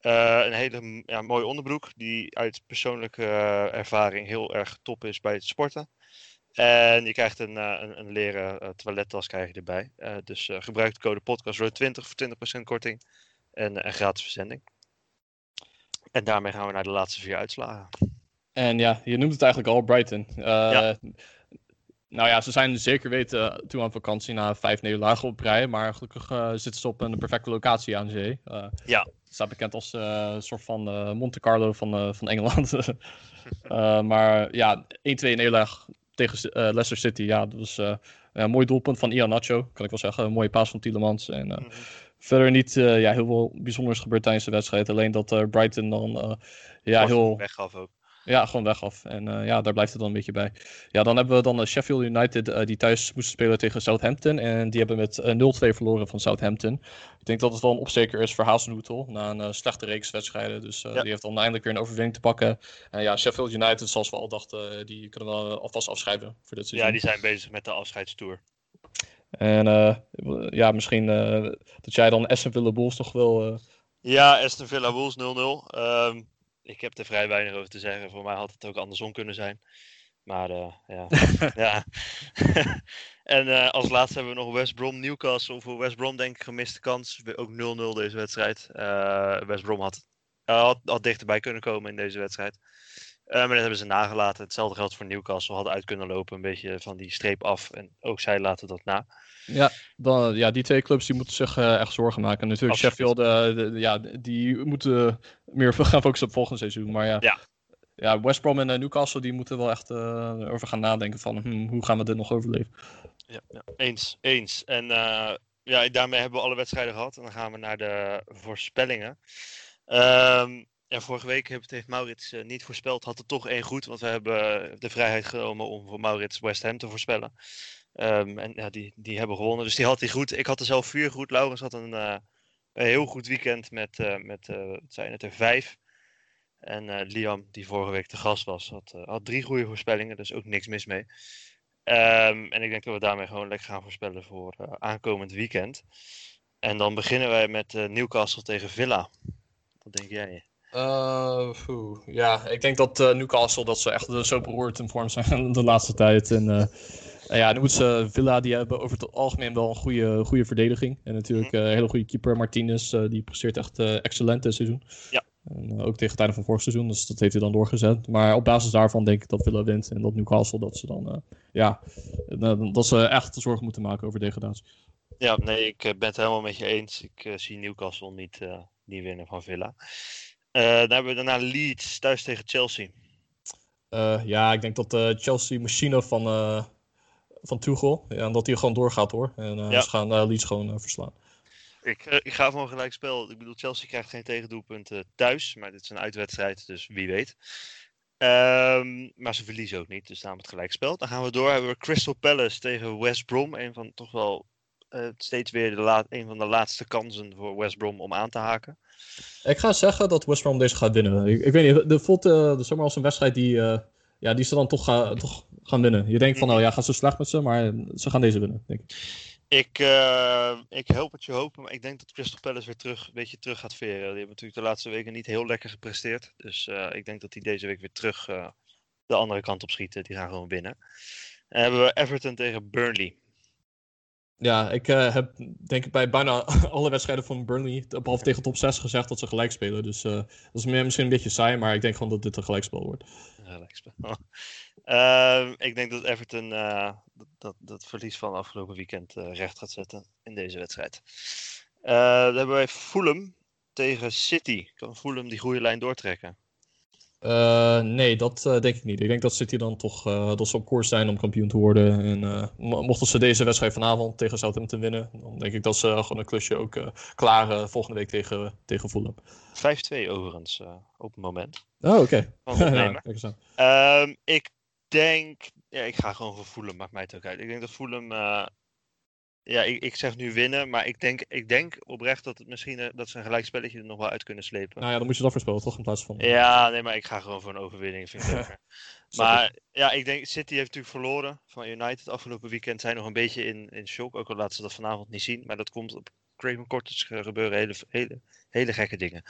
Eh, een hele m- ja, mooie onderbroek, die uit persoonlijke eh, ervaring heel erg top is bij het sporten. En je krijgt een, eh, een, een leren toilettas krijg je erbij. Dus gebruik de code podcastroad20 voor 20% korting en, en gratis verzending. En daarmee gaan we naar de laatste vier uitslagen. En ja, je noemt het eigenlijk al, Brighton. Eh, Nou ja, ze zijn zeker weten toe aan vakantie na vijf nederlagen op rij. Maar gelukkig eh, zitten ze op een perfecte locatie aan zee. Eh, Ja. Staat bekend als eh, een soort van Monte Carlo van, van Engeland. Maar ja, 1-2 nederlaag tegen Leicester City. Ja, dat was een mooi doelpunt van Ian Nacho, kan ik wel zeggen. Een mooie paas van Tielemans. En Mhm. verder niet ja, heel veel bijzonders gebeurd tijdens de wedstrijd. Alleen dat Brighton dan ja, heel... Weggaf ook. Ja, gewoon wegaf. En eh, ja, daar blijft het dan een beetje bij. Ja, dan hebben we dan eh, Sheffield United eh, die thuis moesten spelen tegen Southampton. En die hebben met eh, 0-2 verloren van Southampton. Ik denk dat het wel een opsteker is voor Hazenhoetel na een eh, slechte reeks wedstrijden. Dus eh, Ja. die heeft dan eindelijk weer een overwinning te pakken. En ja, Sheffield United, zoals we al dachten, die kunnen we alvast afschrijven voor dit seizoen. Ja, die zijn bezig met de afscheidstour. En eh, ja, misschien eh, dat jij dan Aston Villa Bulls toch wel... eh, Ja, Aston Villa Wolves 0-0. Ehm, ik heb er vrij weinig over te zeggen. Voor mij had het ook andersom kunnen zijn. Maar eh, ja. ja. en eh, als laatste hebben we nog West Brom Newcastle. Voor West Brom denk ik gemiste kans. Ook 0-0 deze wedstrijd. Eh, West Brom had, had, had dichterbij kunnen komen in deze wedstrijd. Eh, maar dat hebben ze nagelaten. Hetzelfde geldt voor Newcastle. Hadden uit kunnen lopen. Een beetje van die streep af. En ook zij laten dat na. Ja, dan, ja, die twee clubs die moeten zich eh, echt zorgen maken. En natuurlijk Absoluut. Sheffield, eh, de- ja, die moeten meer gaan focussen op volgend seizoen. Maar ja, Ja. ja West Brom en Newcastle die moeten wel echt over gaan nadenken van hm, hoe gaan we dit nog overleven. Ja, ja. Eens, eens. En ja, daarmee hebben we alle wedstrijden gehad. En dan gaan we naar de voorspellingen. Ehm, vorige week heeft, heeft Maurits eh, niet voorspeld. Had er toch één goed, want we hebben eh, de vrijheid genomen om voor Maurits West Ham te voorspellen. Ehm, en ja, die, die hebben gewonnen. Dus die had hij goed. Ik had er zelf vier goed. Laurens had een, eh, een heel goed weekend met, met wat zijn het er, vijf. En Liam, die vorige week te gast was, had, had drie goede voorspellingen. Dus ook niks mis mee. Ehm, en ik denk dat we daarmee gewoon lekker gaan voorspellen voor aankomend weekend. En dan beginnen wij met Newcastle tegen Villa. Wat denk jij? Ja, ik denk dat eh, Newcastle dat ze echt eh, zo beroerd in vorm zijn de laatste tijd. En en ja, nu moet ze Villa, die hebben over het algemeen wel een goede, goede verdediging. En natuurlijk eh, een hele goede keeper, Martinez, die presteert echt excellent dit seizoen. Ja. En, ook tegen het einde van vorig seizoen, dus dat heeft hij dan doorgezet. Maar op basis daarvan denk ik dat Villa wint en dat Newcastle, dat ze dan, ja, eh, dat ze echt zorgen moeten maken over degradatie. Ja, nee, ik ben het helemaal met je eens. Ik zie Newcastle niet, niet winnen van Villa. Eh, dan hebben we daarna Leeds thuis tegen Chelsea. Eh, ja, ik denk dat de Chelsea-machine van, eh van Tuchel, ja, dat die gewoon doorgaat hoor. En eh, Ja. ze gaan eh, Leeds gewoon eh, verslaan. Ik, eh, ik ga voor een gelijk spel. Ik bedoel, Chelsea krijgt geen tegendoelpunten thuis. Maar dit is een uitwedstrijd, dus wie weet. Ehm, maar ze verliezen ook niet, dus daarom het gelijk spel. Dan gaan we door. Hebben we Crystal Palace tegen West Brom. Een van toch wel eh, steeds weer de la- een van de laatste kansen voor West Brom om aan te haken. Ik ga zeggen dat West Brom deze gaat winnen. Ik, weet niet, de voelt eh, de zomaar als een wedstrijd die, eh, ja, die ze dan toch, ga- toch gaan winnen. Je denkt van, nou ja, gaat zo slecht met ze, maar ze gaan deze winnen, denk ik. Ik, eh, ik help het je hopen, maar ik denk dat Crystal Palace weer terug, een beetje terug gaat veren. Die hebben natuurlijk de laatste weken niet heel lekker gepresteerd. Dus eh, ik denk dat die deze week weer terug eh, de andere kant op schieten. Die gaan gewoon winnen. En hebben we Everton tegen Burnley. Ja, ik eh, heb denk ik bij bijna alle wedstrijden van Burnley, behalve tegen top 6, gezegd dat ze gelijk spelen. Dus eh, dat is misschien een beetje saai, maar ik denk gewoon dat dit een gelijkspel wordt. Gelijkspel. Ehm, ik denk dat Everton eh, dat, dat, verlies van afgelopen weekend recht gaat zetten in deze wedstrijd. Dan hebben wij Fulham tegen City. Kan Fulham die goede lijn doortrekken? Eh, nee, dat eh, denk ik niet. Ik denk dat City dan toch eh, dat ze op koers zijn om kampioen te worden. En mo- mochten ze deze wedstrijd vanavond tegen Southampton winnen, dan denk ik dat ze gewoon een klusje ook klaren volgende week tegen, tegen Fulham. 5-2 overigens op het moment. Oh, oké. Ehm, ik denk, ja, ik ga gewoon voor Fulham, maakt mij het ook uit. Ik denk dat Fulham, ja, ik, ik zeg nu winnen, maar ik denk, ik denk oprecht dat het misschien eh, dat ze een gelijkspelletje er nog wel uit kunnen slepen. Nou ja, dan moet je dat voorspellen, toch? In plaats van... Ja, nee, maar ik ga gewoon voor een overwinning. Vind ik leuker. Maar ja, ik denk, City heeft natuurlijk verloren van United afgelopen weekend. Zijn nog een beetje in, in shock, ook al laten ze dat vanavond niet zien. Maar dat komt op Craven Cottage gebeuren hele, hele, hele gekke dingen.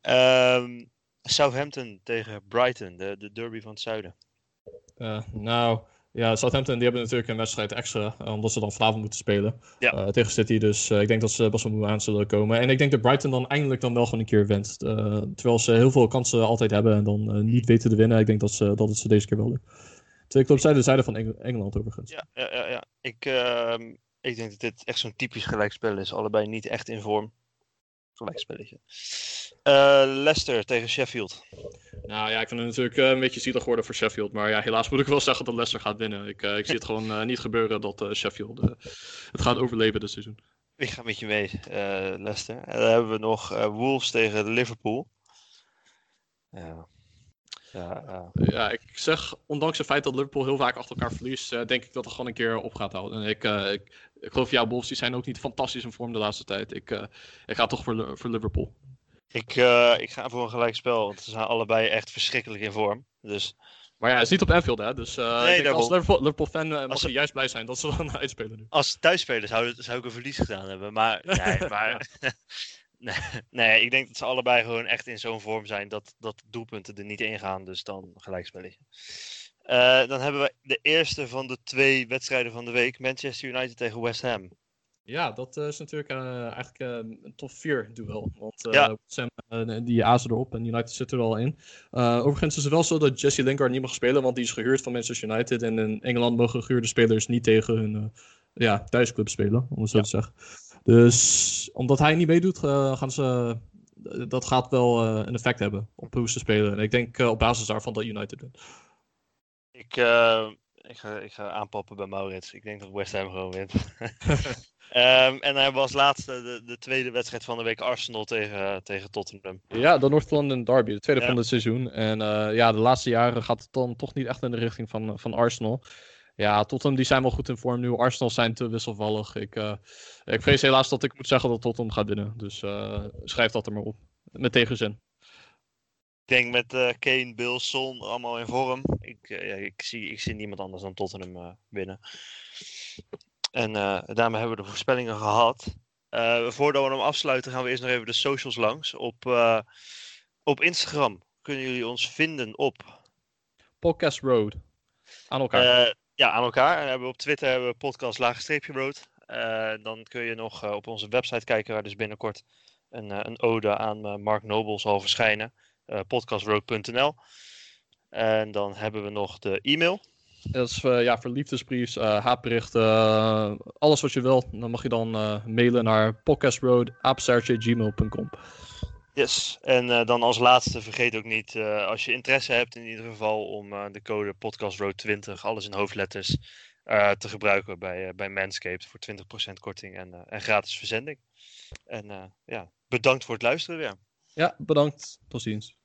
Ehm, Southampton tegen Brighton, de, de derby van het zuiden. Eh, nou, ja, Southampton die hebben natuurlijk een wedstrijd extra, eh, omdat ze dan vanavond moeten spelen Ja. eh, tegen City. Dus eh, ik denk dat ze best wel moe aan zullen komen. En ik denk dat Brighton dan eindelijk dan wel gewoon een keer wint. Terwijl ze heel veel kansen altijd hebben en dan niet weten te winnen. Ik denk dat, ze, dat het ze deze keer wel lukt. Twee clubs zijn de zijde van Eng- Engeland overigens. Ja, ja, ja, ja. Ik, ehm, ik denk dat dit echt zo'n typisch gelijkspel is. Allebei niet echt in vorm. Gelijkspelletje. Eh Leicester tegen Sheffield. Nou ja, ik vind het natuurlijk eh, een beetje zielig worden voor Sheffield. Maar ja, helaas moet ik wel zeggen dat Leicester gaat winnen. Ik, eh, ik zie het gewoon eh, niet gebeuren dat eh, Sheffield het gaat overleven dit seizoen. Ik ga met je mee, eh, Leicester. En dan hebben we nog eh, Wolves tegen Liverpool. Ja. Ja, ja. Ja, ik zeg, ondanks het feit dat Liverpool heel vaak achter elkaar verliest, eh, denk ik dat het gewoon een keer op gaat houden. En ik, eh, ik, ik geloof, jouw Wolves die zijn ook niet fantastisch in vorm de laatste tijd. Ik, eh, ik ga toch voor, voor Liverpool. Ik, eh, ik ga voor een gelijkspel, want ze zijn allebei echt verschrikkelijk in vorm. Dus Maar ja, het is niet op Anfield, hè? Dus Nee, ik denk als daarom. Liverpool, Liverpool fan eh, mag Als ze juist blij zijn dat ze dan uitspelen nu. als ze thuis spelen zou, zou ik een verlies gedaan hebben. Maar, nee, maar nee, nee, ik denk dat ze allebei gewoon echt in zo'n vorm zijn dat, dat doelpunten er niet in gaan. Dus dan gelijkspelletje. Eh, dan hebben we de eerste van de twee wedstrijden van de week. Manchester United tegen West Ham. Ja, dat eh, is natuurlijk eh, eigenlijk eh, een top 4 duel. Want Ja. Sam, die azen erop en United zit er al in. Overigens is het wel zo dat Jesse Lingard niet mag spelen, want die is gehuurd van Manchester United. En in Engeland mogen gehuurde spelers niet tegen hun ja, thuisclub spelen, om het zo Ja. te zeggen. Dus omdat hij niet meedoet, gaan ze, dat gaat wel een effect hebben op hoe ze spelen. En ik denk op basis daarvan dat United wint. Ik, ik, ga, ik ga aanpappen bij Maurits. Ik denk dat West Ham gewoon wint. Ehm, en we als laatste de, de tweede wedstrijd van de week Arsenal tegen, tegen Tottenham. Ja, de North London Derby, de tweede Ja. van het seizoen. En eh, ja, de laatste jaren gaat het dan toch niet echt in de richting van, van Arsenal. Ja, Tottenham die zijn wel goed in vorm nu. Arsenal zijn te wisselvallig. Ik, eh, ik vrees helaas dat ik moet zeggen dat Tottenham gaat winnen. Dus eh, schrijf dat er maar op. Met tegenzin. Ik denk met Kane, Bill, Son allemaal in vorm. Ik, ja, ik, zie, ik zie niemand anders dan Tottenham winnen. En eh, daarmee hebben we de voorspellingen gehad. Eh, voordat we hem afsluiten gaan we eerst nog even de socials langs. Op, eh, op Instagram kunnen jullie ons vinden op Podcast Road. Aan elkaar. Ja, aan elkaar. En hebben we op Twitter hebben we podcast laagstreepje rood. Eh, dan kun je nog op onze website kijken waar dus binnenkort een, een ode aan Mark Noble zal verschijnen. podcastroad.nl En dan hebben we nog de e-mail. Dat is eh, ja, voor liefdesbriefs, eh, haatberichten, eh, alles wat je wil. Dan mag je dan mailen naar podcastroad.gmail.com. Yes. En dan als laatste vergeet ook niet, als je interesse hebt in ieder geval om de code podcastroad20, alles in hoofdletters, te gebruiken bij, bij Manscaped voor 20% korting en, en gratis verzending. En ja, bedankt voor het luisteren weer. Ja, bedankt. Tot ziens.